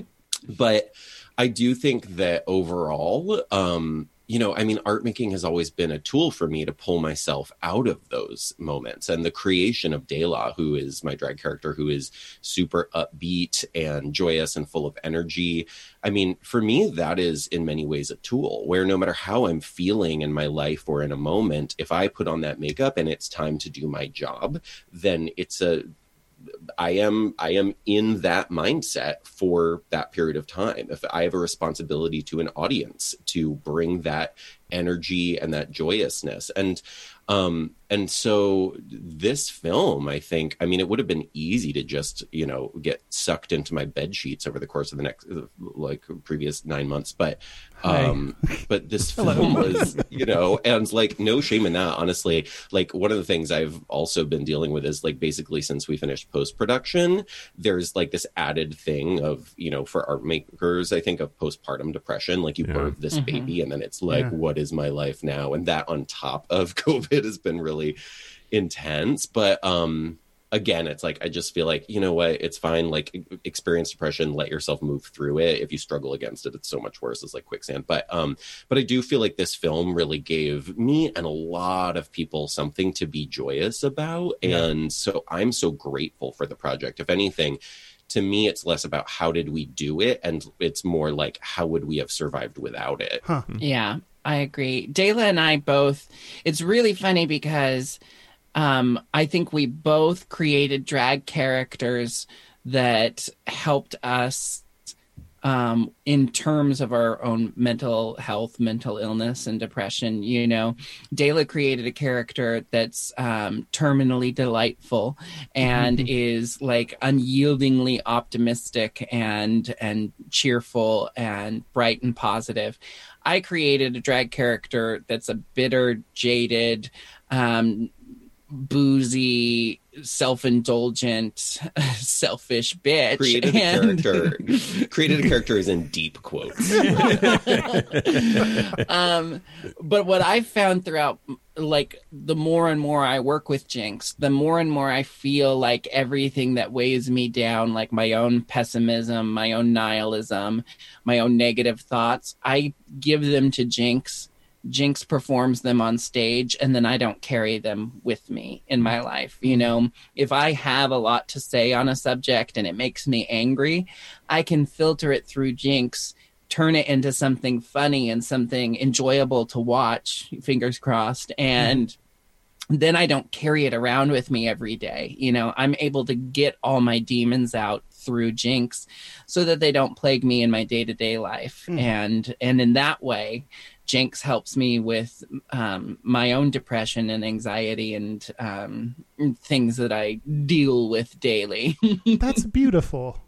but I do think that overall um you know, I mean, art making has always been a tool for me to pull myself out of those moments. And the creation of DeLa, who is my drag character, who is super upbeat and joyous and full of energy. I mean, for me, that is in many ways a tool where no matter how I'm feeling in my life or in a moment, if I put on that makeup and it's time to do my job, then it's a I am I am in that mindset for that period of time. If I have a responsibility to an audience to bring that energy and that joyousness and um and so this film i think i mean it would have been easy to just you know get sucked into my bed sheets over the course of the next like previous nine months. But um but this film was you know and like no shame in that honestly. Like one of the things i've also been dealing with is like basically since we finished post-production there's like this added thing of you know for art makers i think of postpartum depression. Like you Yeah. birth this baby and then it's like Yeah. what is my life now? And that on top of covid has been really intense but um again it's like i just feel like you know what it's fine like experience depression let yourself move through it. If you struggle against it it's so much worse it's like quicksand. But um but i do feel like this film really gave me and a lot of people something to be joyous about. And so i'm so grateful for the project. If anything to me it's less about how did we do it and it's more like how would we have survived without it? Yeah, I agree. DeLa and I both. It's really funny because um, I think we both created drag characters that helped us um, in terms of our own mental health, mental illness, and depression. You know, DeLa created a character that's um, terminally delightful and mm-hmm. is like unyieldingly optimistic and and cheerful and bright and positive. I created a drag character that's a bitter, jaded, um, boozy, self-indulgent, selfish bitch. Created and... a character. created a character is in deep quotes. um, but what I've found throughout, like the more and more I work with Jinkx, the more and more I feel like everything that weighs me down, like my own pessimism, my own nihilism, my own negative thoughts, I give them to Jinkx Jinkx performs them on stage and then I don't carry them with me in my life. You know, if I have a lot to say on a subject and it makes me angry, I can filter it through Jinkx, turn it into something funny and something enjoyable to watch, fingers crossed, and mm-hmm. then I don't carry it around with me every day. You know, I'm able to get all my demons out through Jinkx so that they don't plague me in my day-to-day life. Mm. And and in that way, Jinkx helps me with um, my own depression and anxiety and um, things that I deal with daily. That's beautiful.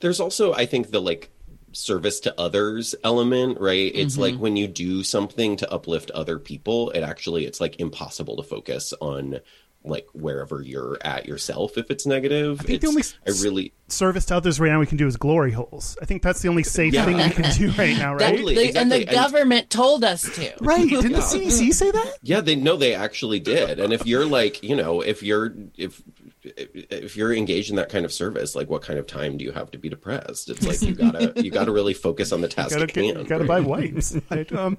There's also, I think, the like service to others element, right? It's mm-hmm. like when you do something to uplift other people, it actually it's like impossible to focus on like wherever you're at yourself if it's negative. I think the only I really service to others right now we can do is glory holes. I think that's the only safe yeah. thing we can do right now, right? Exactly, exactly. And the government told us to. Right. Didn't yeah. the CDC say that? Yeah, they know they actually did. And if you're like, you know, if you're if if you're engaged in that kind of service, like what kind of time do you have to be depressed? It's like you gotta you gotta really focus on the task you gotta, at hand. You gotta buy wipes. um,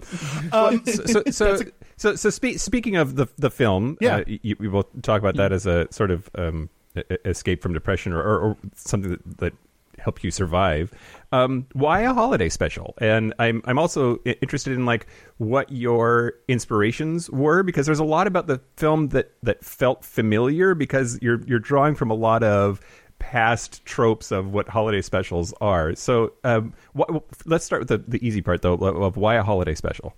um, so so so, so, so spe- speaking of the the film, yeah, uh, you, we will talk about that as a sort of um, escape from depression or, or, or something that, that help you survive. Um, why a holiday special? And I'm I'm also interested in like what your inspirations were because there's a lot about the film that that felt familiar because you're you're drawing from a lot of past tropes of what holiday specials are. So um, what, let's start with the, the easy part though of why a holiday special.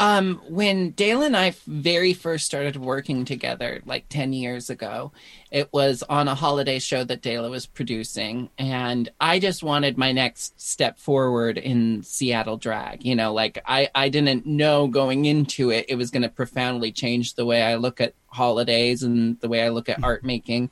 Um, when Dale and I very first started working together, like 10 years ago, it was on a holiday show that Dale was producing. And I just wanted my next step forward in Seattle drag. You know, like I, I didn't know going into it, it was going to profoundly change the way I look at holidays and the way I look at art making.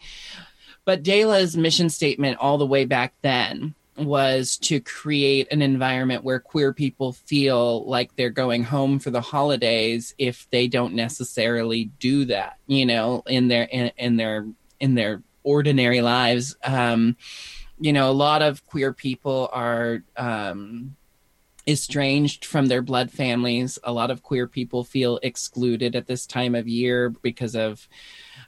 But DeLa's mission statement all the way back then was to create an environment where queer people feel like they're going home for the holidays if they don't necessarily do that you know in their in, in their in their ordinary lives. Um you know a lot of queer people are um estranged from their blood families. A lot of queer people feel excluded at this time of year because of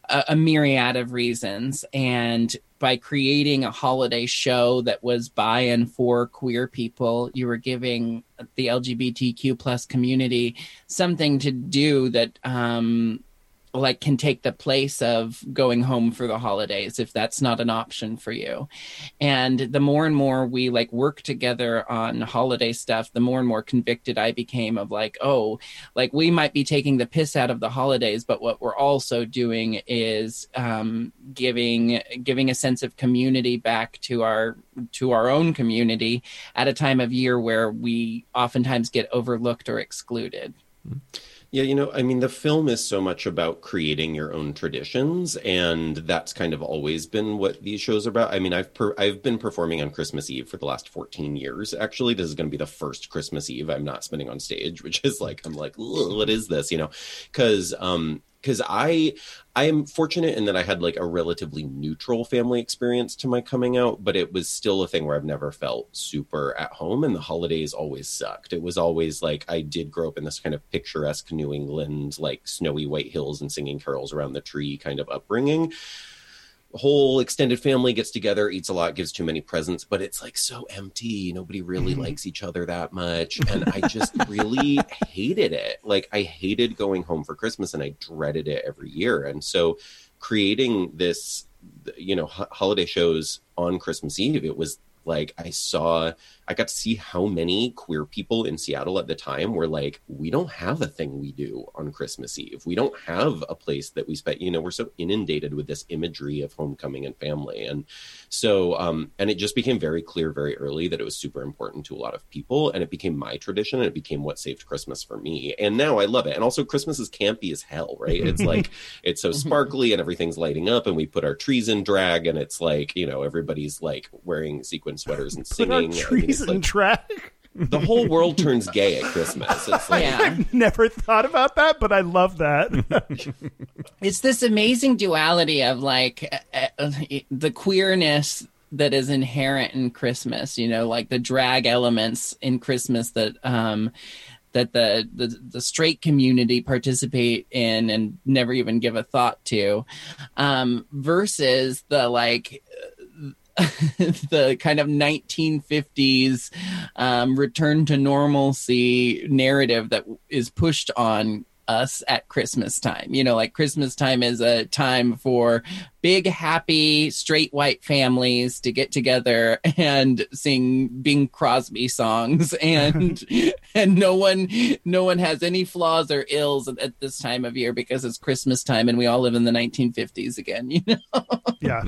a, a myriad of reasons. And by creating a holiday show that was by and for queer people you were giving the lgbtq plus community something to do that um, like can take the place of going home for the holidays if that's not an option for you and the more and more we like work together on holiday stuff the more and more convicted i became of like oh like we might be taking the piss out of the holidays but what we're also doing is um, giving giving a sense of community back to our to our own community at a time of year where we oftentimes get overlooked or excluded mm-hmm. Yeah, you know, I mean, the film is so much about creating your own traditions, and that's kind of always been what these shows are about. I mean, I've per- I've been performing on Christmas Eve for the last fourteen years. Actually, this is going to be the first Christmas Eve I'm not spending on stage, which is like I'm like, what is this? You know, because um, because I I am fortunate in that I had like a relatively neutral family experience to my coming out, but it was still a thing where I've never felt super at home and the holidays always sucked. It was always like I did grow up in this kind of picturesque New England, like snowy white hills and singing carols around the tree kind of upbringing whole extended family gets together, eats a lot, gives too many presents, but it's like so empty. Nobody really mm-hmm. likes each other that much. And I just really hated it. Like I hated going home for Christmas and I dreaded it every year. And so creating this, you know, holiday shows on Christmas Eve, it was like I saw I got to see how many queer people in Seattle at the time were like, we don't have a thing we do on Christmas Eve. We don't have a place that we spend, you know, we're so inundated with this imagery of homecoming and family. And so, um, and it just became very clear very early that it was super important to a lot of people. And it became my tradition and it became what saved Christmas for me. And now I love it. And also, Christmas is campy as hell, right? It's like, it's so sparkly and everything's lighting up and we put our trees in drag and it's like, you know, everybody's like wearing sequin sweaters and singing. I mean, trees it's in like- drag. the whole world turns gay at Christmas. It's like, Yeah. I've never thought about that, but I love that. it's this amazing duality of like uh, uh, the queerness that is inherent in Christmas, you know, like the drag elements in Christmas that um that the, the the straight community participate in and never even give a thought to um versus the like the kind of 1950s um, return to normalcy narrative that is pushed on us at Christmas time. You know, like Christmas time is a time for big, happy, straight white families to get together and sing Bing Crosby songs, and and no one, no one has any flaws or ills at, at this time of year because it's Christmas time and we all live in the 1950s again. You know. yeah.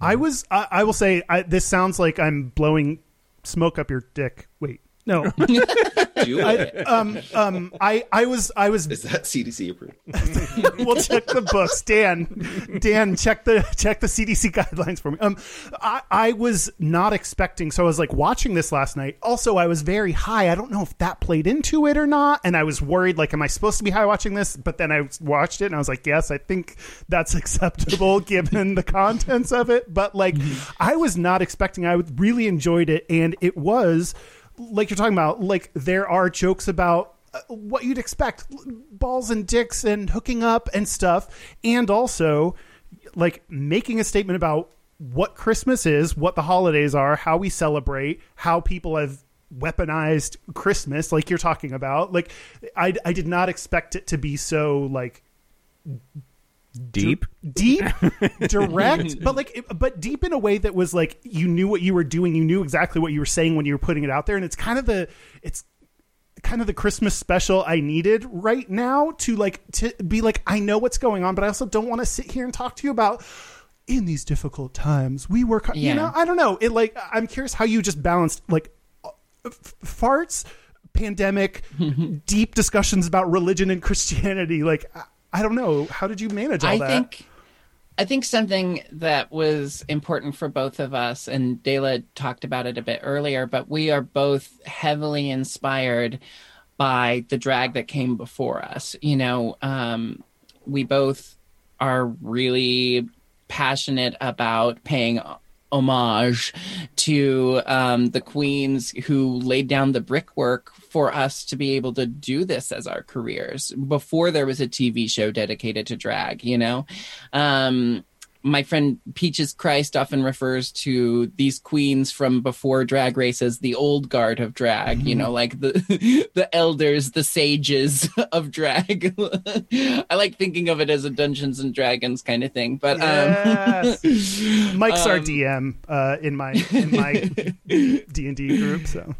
I was. I, I will say I, this sounds like I'm blowing smoke up your dick. Wait, no. do I, it. um, um, I, I was, I was. Is that CDC approved? we'll check the books. Dan, Dan, check the check the CDC guidelines for me. Um, I, I was not expecting. So I was like watching this last night. Also, I was very high. I don't know if that played into it or not. And I was worried. Like, am I supposed to be high watching this? But then I watched it and I was like, yes, I think that's acceptable given the contents of it. But like, I was not expecting. I really enjoyed it, and it was like you're talking about. Like, there are jokes about uh, what you'd expect balls and dicks and hooking up and stuff and also like making a statement about what christmas is what the holidays are how we celebrate how people have weaponized christmas like you're talking about like i, I did not expect it to be so like Deep. deep direct but like but deep in a way that was like you knew what you were doing you knew exactly what you were saying when you were putting it out there and it's kind of the it's kind of the christmas special i needed right now to like to be like i know what's going on but i also don't want to sit here and talk to you about in these difficult times we work hard you know i don't know it like i'm curious how you just balanced like f- farts pandemic deep discussions about religion and christianity like I, I don't know how did you manage all I that think I think something that was important for both of us, and DeLa talked about it a bit earlier, but we are both heavily inspired by the drag that came before us. You know, um, we both are really passionate about paying homage to um, the queens who laid down the brickwork for us to be able to do this as our careers before there was a TV show dedicated to drag, you know? Um, my friend Peaches Christ often refers to these queens from before drag race as the old guard of drag, you know, like the the elders, the sages of drag. I like thinking of it as a Dungeons and Dragons kind of thing, but Yes. um, Mike's our Um, DM uh, in my in my D and D group. So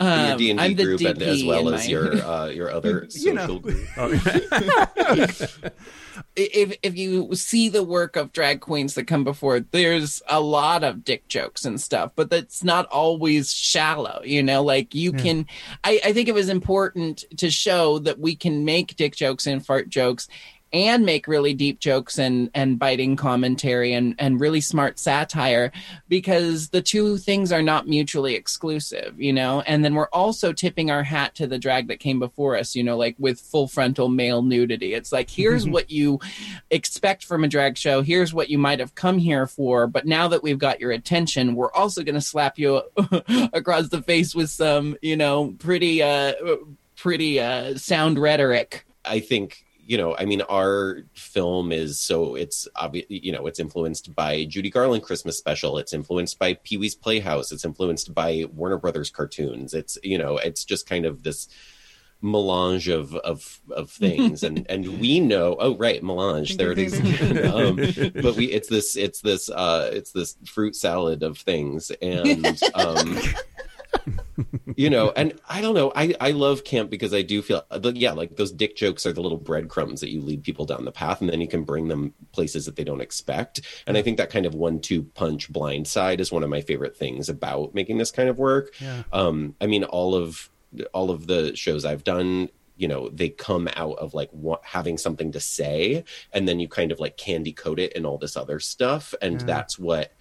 your um, D and I'm D the group, and as well as my- your uh, your other You know. social group. if if you see the work of drag queens that come before, there's a lot of dick jokes and stuff, but that's not always shallow. You know, like you can. I, I think it was important to show that we can make dick jokes and fart jokes. And make really deep jokes and, and biting commentary and, and really smart satire because the two things are not mutually exclusive, you know? And then we're also tipping our hat to the drag that came before us, you know, like with full frontal male nudity. It's like, here's what you expect from a drag show. Here's what you might have come here for. But now that we've got your attention, we're also going to slap you across the face with some, you know, pretty, uh, pretty, uh, sound rhetoric. I think you know, I mean, our film is so it's obvious, you know, it's influenced by Judy Garland Christmas special. It's influenced by Pee Wee's Playhouse. It's influenced by Warner Brothers cartoons. It's you know, it's just kind of this melange of of of things and and we know oh right melange there it is um, but we it's this it's this uh it's this fruit salad of things and um you know, and I don't know. I I love camp because I do feel yeah, like those dick jokes are the little breadcrumbs that you lead people down the path, and then you can bring them places that they don't expect. And I think that kind of one-two punch blind side is one of my favorite things about making this kind of work. Yeah. Um, I mean, all of all of the shows I've done you know they come out of like what, having something to say and then you kind of like candy coat it and all this other stuff and Yeah. that's what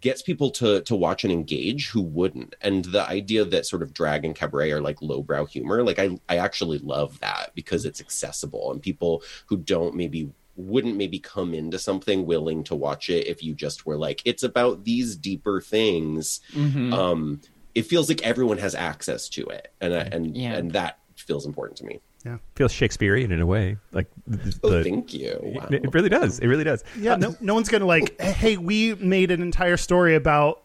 gets people to to watch and engage who wouldn't. And the idea that sort of drag and cabaret are like lowbrow humor like i i actually love that because it's accessible. And people who don't maybe wouldn't maybe come into something willing to watch it if you just were like it's about these deeper things. Mhm. um it feels like everyone has access to it. And I, and Yeah. and that feels important to me Yeah, feels Shakespearean in a way. Like the, oh thank you wow. it, it really does. It really does. Yeah, no, no one's gonna like. Hey, we made an entire story about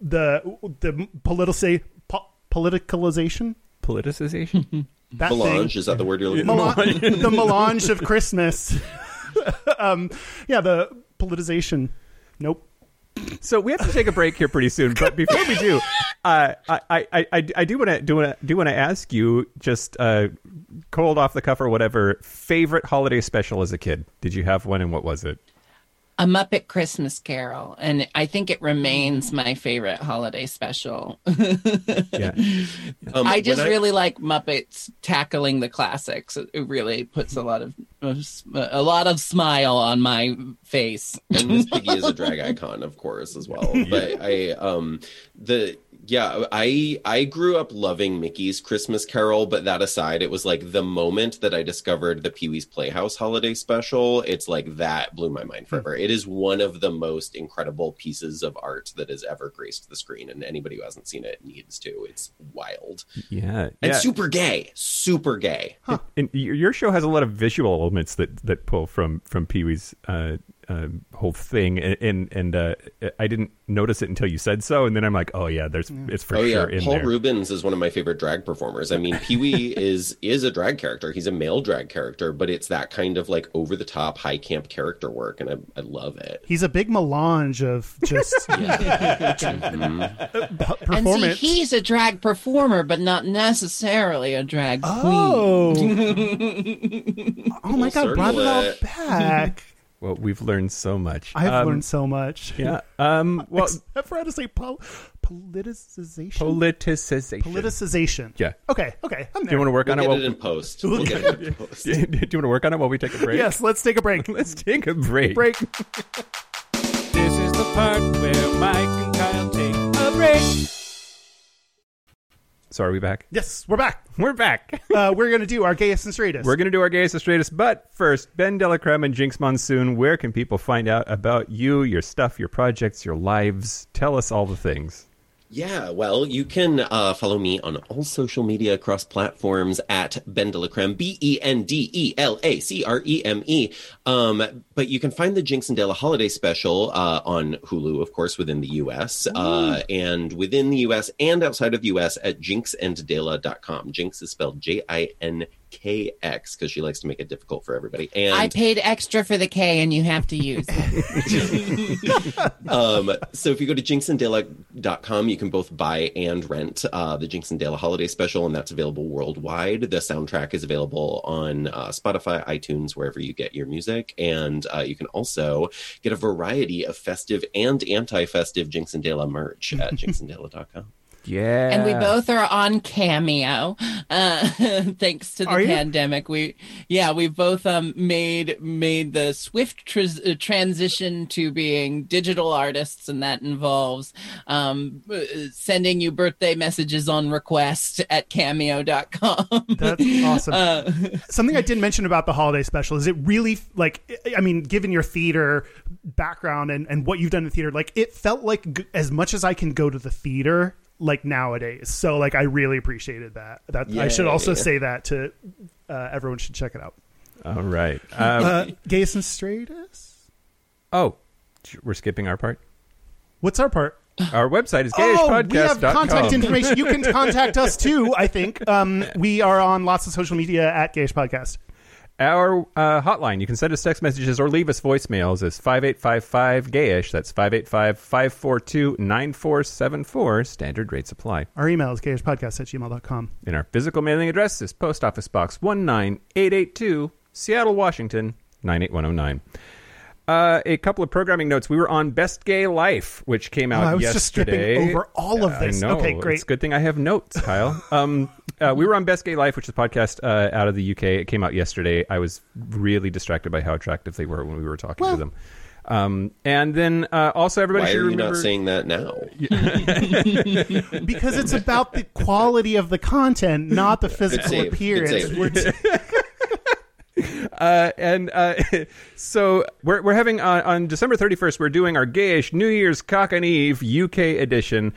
the the political po- politicalization Politicization. that melange thing. is that the word you're looking for the melange of Christmas. um, yeah, the politicization. Nope. So we have to take a break here pretty soon. But before we do, uh, I, I, I, I do want to do want to do want to ask you just uh, cold off the cuff or whatever favorite holiday special as a kid. Did you have one, and what was it? A Muppet Christmas Carol, and I think it remains my favorite holiday special. Yeah, Um, I just when really like Muppets tackling the classics. It it really puts a lot of a lot of smile on my face. and Miss Piggy is a drag icon, of course, as well. But I, um, the yeah, I I grew up loving Mickey's Christmas Carol. But that aside, it was like the moment that I discovered the Pee Wee's Playhouse holiday special. It's like that blew my mind forever. It is one of the most incredible pieces of art that has ever graced the screen, and anybody who hasn't seen it needs to. It's wild yeah, and yeah. super gay, super gay. And your your show has a lot of visual elements that, that pull from from Pee Wee's uh, uh, whole thing, and and, and uh, I didn't notice it until you said so, and then I'm like, oh yeah, there's it's for oh yeah, sure in Paul there. Reubens is one of my favorite drag performers. I mean, Pee Wee is is a drag character. He's a male drag character, but it's that kind of like over the top, high camp character work, and I, I love it. He's a big melange of just Mhm. p- And see, performance. he's a drag performer, but not necessarily a drag queen. oh, oh my We'll god! Brought it all back. Well, we've learned so much. I've Um, learned so much. Yeah. Um. Well, Except for how to say pol- politicization. politicization. politicization. Yeah. Okay. Okay. I'm there. Do you want to work We'll on it? get While, it in post. We'll get it in post. do you want to work on it while we take a break? yes. Let's take a break. Let's take a break. break. This is the part where Mike and Kyle take a break. So are we back? Yes, we're back. We're back. Uh, we're gonna do our gayest and straightest. We're going to do our gayest and straightest, but first, BenDeLaCreme and Jinkx Monsoon, where can people find out about you, your stuff, your projects, your lives? Tell us all the things. Yeah, well, you can uh, follow me on all social media across platforms at BenDeLaCreme, B E N D E L A C R E M E. Um, but you can find the Jinkx and DeLa holiday special uh, on Hulu, of course, within the US, uh, and within the US and outside of the US at jinkxanddela.com. Jinkx is spelled J I N K X because she likes to make it difficult for everybody. And I paid extra for the K, and you have to use it. um, so if you go to jinkxanddela.com, you can both buy and rent uh, the Jinkx and DeLa holiday special, and that's available worldwide. The soundtrack is available on uh, Spotify, iTunes, wherever you get your music, and uh, you can also get a variety of festive and anti-festive Jinkx and DeLa merch at jinkxanddela.com. Yeah. and we both are on Cameo, uh, thanks to the Are you? pandemic. We, yeah, we've both um, made made the swift tr- uh, transition to being digital artists, and that involves um, uh, sending you birthday messages on request at Cameo.com. That's awesome. Uh, Something I didn't mention about the holiday special is it really like I mean, given your theater background and and what you've done in theater, like it felt like g- as much as I can go to the theater like nowadays. So like I really appreciated that. That I should also Yay. say that to uh, everyone should check it out. All right. Um, Uh, Gayest and straightest. oh, we're skipping our part. What's our part? Our website is Oh, we have contact information. You can contact us too. I think um, we are on lots of social media at Gayish Podcast. Our uh, hotline. You can send us text messages or leave us voicemails. is 5855 gayish. That's 585 542 9474. Standard rate supply. Our email is gayishpodcast at gmail.com. And our physical mailing address is Post Office Box 19882, Seattle, Washington 98109. Uh, a couple of programming notes. We were on Best Gay Life, which came out Oh, I was yesterday. just skipping over all of this. Okay, great. It's a good thing I have notes, Kyle. um, uh, we were on Best Gay Life, which is a podcast uh, out of the UK. It came out yesterday. I was really distracted by how attractive they were when we were talking Well- to them. Um, and then uh, also everybody Why should are you remember. not saying that now? Because it's about the quality of the content, not the physical save. Appearance. save. We're t- Uh, and uh, so we're we're having uh, on December 31st. We're doing our gayish New Year's Cock and Eve UK edition.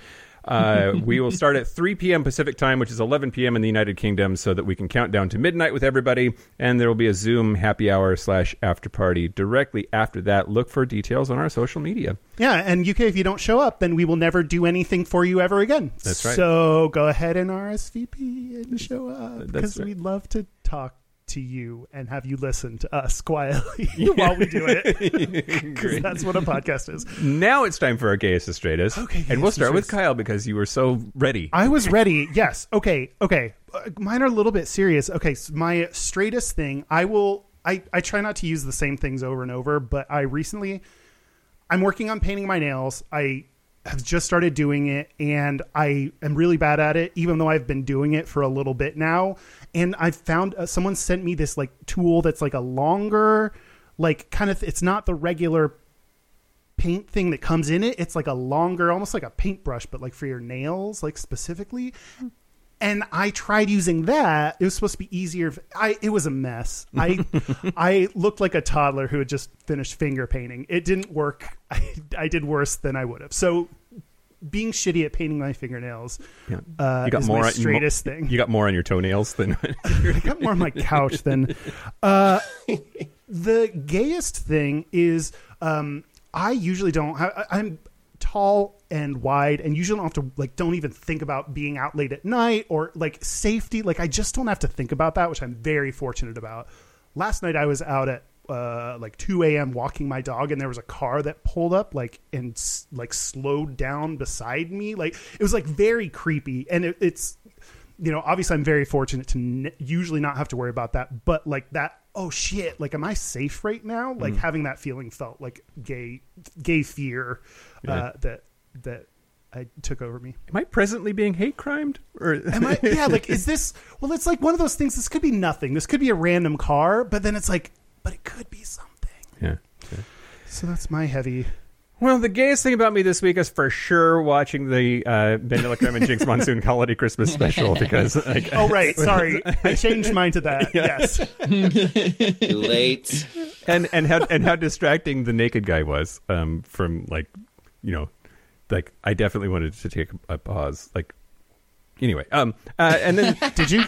Uh, we will start at 3 p.m. Pacific time, which is 11 p.m. in the United Kingdom, so that we can count down to midnight with everybody. And there will be a Zoom happy hour slash after party directly after that. Look for details on our social media. yeah, and UK, if you don't show up, then we will never do anything for you ever again. That's right. So go ahead and RSVP and show up because right. we'd love to talk to you and have you listen to us quietly while we do it. that's what a podcast is. Now it's time for our gayest and straightest. Okay, and we'll start with. Kyle because you were so ready. I was ready. Yes. Okay. Okay. Uh, mine are a little bit serious. Okay. So my straightest thing, I will. I I try not to use the same things over and over, but I recently, I'm working on painting my nails. I have just started doing it, and I am really bad at it, even though I've been doing it for a little bit now. And I found uh, someone sent me this like tool that's like a longer, like kind of. It's not the regular paint thing that comes in it. It's like a longer, almost like a paintbrush, but like for your nails, like specifically. And I tried using that. It was supposed to be easier. I it was a mess. I I looked like a toddler who had just finished finger painting. It didn't work. I, I did worse than I would have. So being shitty at painting my fingernails Yeah. uh, you got more my on- straightest thing. You got more on your toenails than I got more on my couch than uh, the gayest thing is um, I usually don't have, I- I'm tall and wide and usually don't have to like don't even think about being out late at night or like safety like I just don't have to think about that which I'm very fortunate about last night I was out at uh, like 2 a.m. walking my dog and there was a car that pulled up like and like slowed down beside me like it was like very creepy and it, it's you know, obviously I'm very fortunate to n- usually not have to worry about that, but like that, oh shit, like am I safe right now? Like having that feeling felt like gay, gay fear uh, Yeah. that that I took over me. Am I presently being hate crimed? Or Am I? yeah, like is this? Well, it's like one of those things. This could be nothing. This could be a random car, but then it's like, but it could be something. yeah. So that's my heavy. Well, the gayest thing about me this week is for sure watching the uh, Ben Creme and Jinkx Monsoon Holiday Christmas special because like, Oh right, sorry, I changed mine to that. Yes, Too late. and and how and how distracting the naked guy was um, from like you know like I definitely wanted to take a, a pause like anyway um uh, and then did you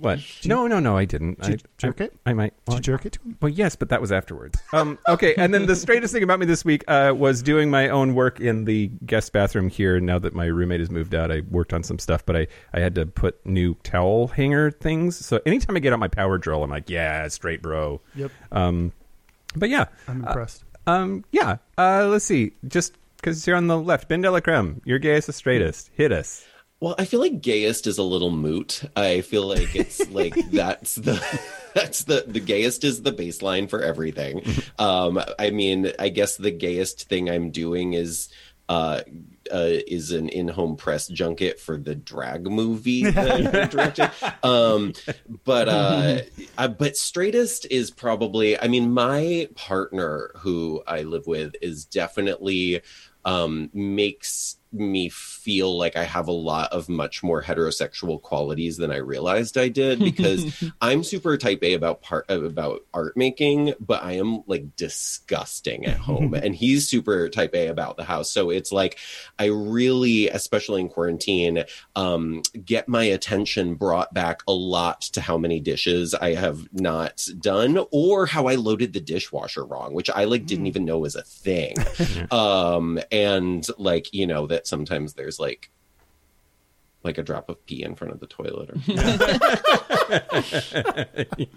what no no no I didn't Did you I, jerk I, it? I might did you jerk it to him? Well, yes, but that was afterwards. Um, okay, and then the straightest thing about me this week uh, was doing my own work in the guest bathroom here. Now that my roommate has moved out, I worked on some stuff, but I, I had to put new towel hanger things. So anytime I get out my power drill, I'm like, yeah, straight bro. Yep, Um, but yeah, I'm impressed. um, yeah. Uh, let's see. Just because you're on the left, BenDeLaCreme, you're gayest, the straightest. Hit us. Well, I feel like gayest is a little moot. I feel like it's like that's the that's the the gayest is the baseline for everything. Um, I mean, I guess the gayest thing I'm doing is uh, uh, is an in-home press junket for the drag movie directed. Um, but uh, uh, but straightest is probably. I mean, my partner who I live with is definitely um, makes me feel like I have a lot of much more heterosexual qualities than I realized I did because I'm super type A about part about art making, but I am like disgusting at home, and he's super type A about the house. So it's like I really, especially in quarantine, um, get my attention brought back a lot to how many dishes I have not done or how I loaded the dishwasher wrong, which I like didn't even know was a thing. um, and like you know that sometimes there's like like a drop of pee in front of the toilet. Or...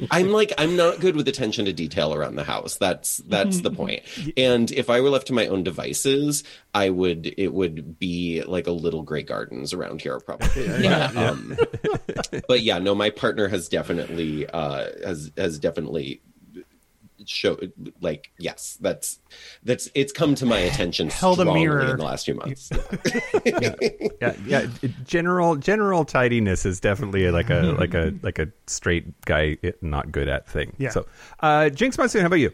I'm like I'm not good with attention to detail around the house. That's that's the point. And if I were left to my own devices, I would it would be like a little Grey Gardens around here probably. Yeah. Um, but yeah, no, my partner has definitely uh, has has definitely show like yes that's that's it's come to my attention Held a mirror. in the last few months yeah, yeah. General general tidiness is definitely like a like a like a straight guy not good at thing. Yeah. So, uh, Jinkx Monsoon, how about you?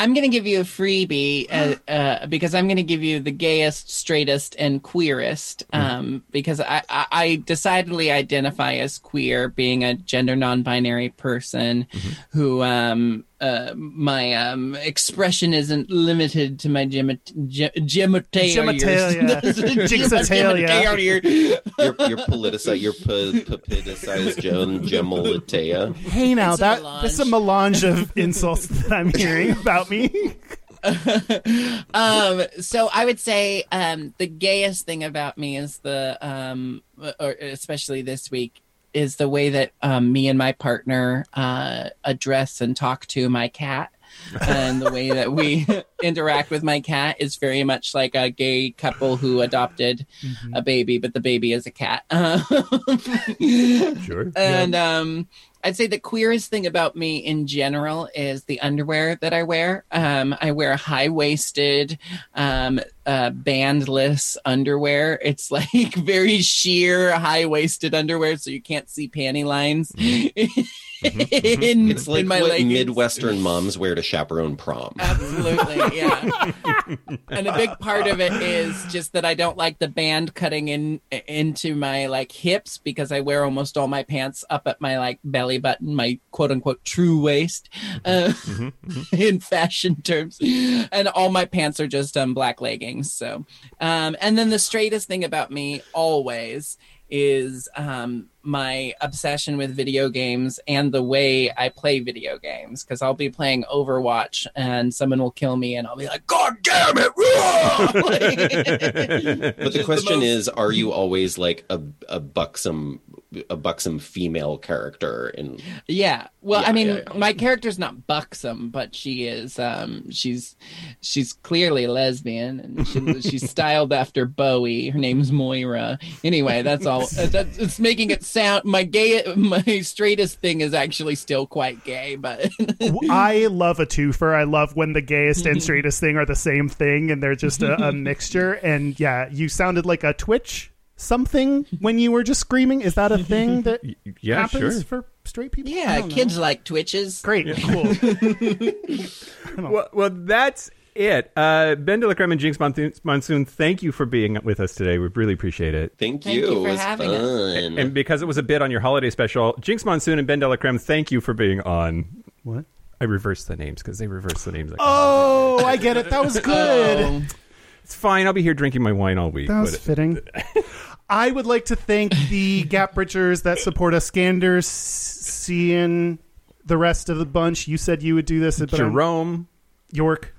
I'm going to give you a freebie uh, uh, because I'm going to give you the gayest, straightest, and queerest um, because I, I, I decidedly identify as queer, being a gender non-binary person who um, uh, my um, expression isn't limited to my gemi- ge- genitalia. Genitalia. Jinxitalia. you're, you're politicized you're politicized Joan Gemolitea Hey, now It's a that melange. that's a melange of insults that I'm hearing about me. um so i would say um the gayest thing about me is the um or especially this week is the way that um me and my partner uh address and talk to my cat. And the way that we interact with my cat is very much like a gay couple who adopted a baby but the baby is a cat. Sure. and um I'd say the queerest thing about me in general is the underwear that I wear. Um, I wear high waisted, um, uh, bandless underwear. It's like very sheer, high waisted underwear, so you can't see panty lines in, it's like in my what leggings. midwestern moms wear to chaperone prom Absolutely, yeah. and a big part of it is just that I don't like the band cutting in into my like hips because I wear almost all my pants up at my like belly button, my quote unquote true waist, uh, in fashion terms, and all my pants are just um black leggings. So, um, and then the straightest thing about me always is um my obsession with video games and the way I play video games because I'll be playing Overwatch and someone will kill me and I'll be like, God damn it! but the question is are you always like a, a buxom a buxom female character in Yeah. Well, Yeah, I mean, yeah, yeah. my character's not buxom, but she is. Um, she's she's clearly lesbian, and she, she's styled after Bowie. Her name's Moira. Anyway, that's all. That's, it's making it sound my gay, my straightest thing is actually still quite gay, but I love a twofer. I love when the gayest and mm-hmm. straightest thing are the same thing and they're just a, a mixture. And yeah, you sounded like a Twitch something when you were just screaming. Is that a thing that Yeah, happens sure. for straight people? Yeah, don't know. kids like twitches. Great, cool. Well, well, that's it. Uh, BenDeLaCreme and Jinkx Monsoon, Monsoon, thank you for being with us today. We really appreciate it. thank Thank you, you for it was having us. fun And because it was a bit on your holiday special, Jinkx Monsoon and BenDeLaCreme, thank you for being on. what? I reversed the names because they reversed the names. Oh, I get it. That was good. Oh, It's fine. I'll be here drinking my wine all week. That was but- fitting. I would like to thank the Gap Bridgers that support us, Scanders, seeing the rest of the bunch. You said you would do this, but I'm- Jerome, York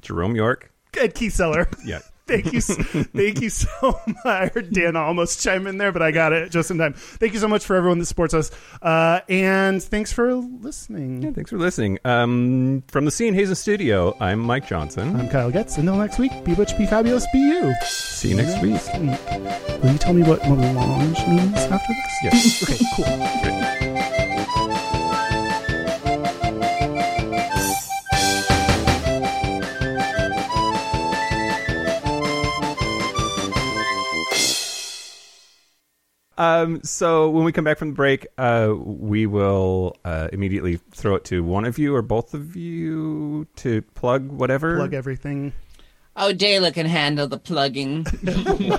Jerome York. and Keith Seller. Yeah. Thank you, thank you so much. I heard Dan almost chime in there, but I got it just in time. Thank you so much for everyone that supports us, uh, and thanks for listening. Yeah, thanks for listening. Um, from the Scene Hazen Studio, I'm Mike Johnson. I'm Kyle Getz. Until next week, be butch, be fabulous, be you. See you next week. Will you tell me what melange means after this? Yes. Okay, cool. Um, so when we come back from the break, uh, we will uh, immediately throw it to one of you or both of you to plug whatever. Plug everything. oh, DeLa can handle the plugging.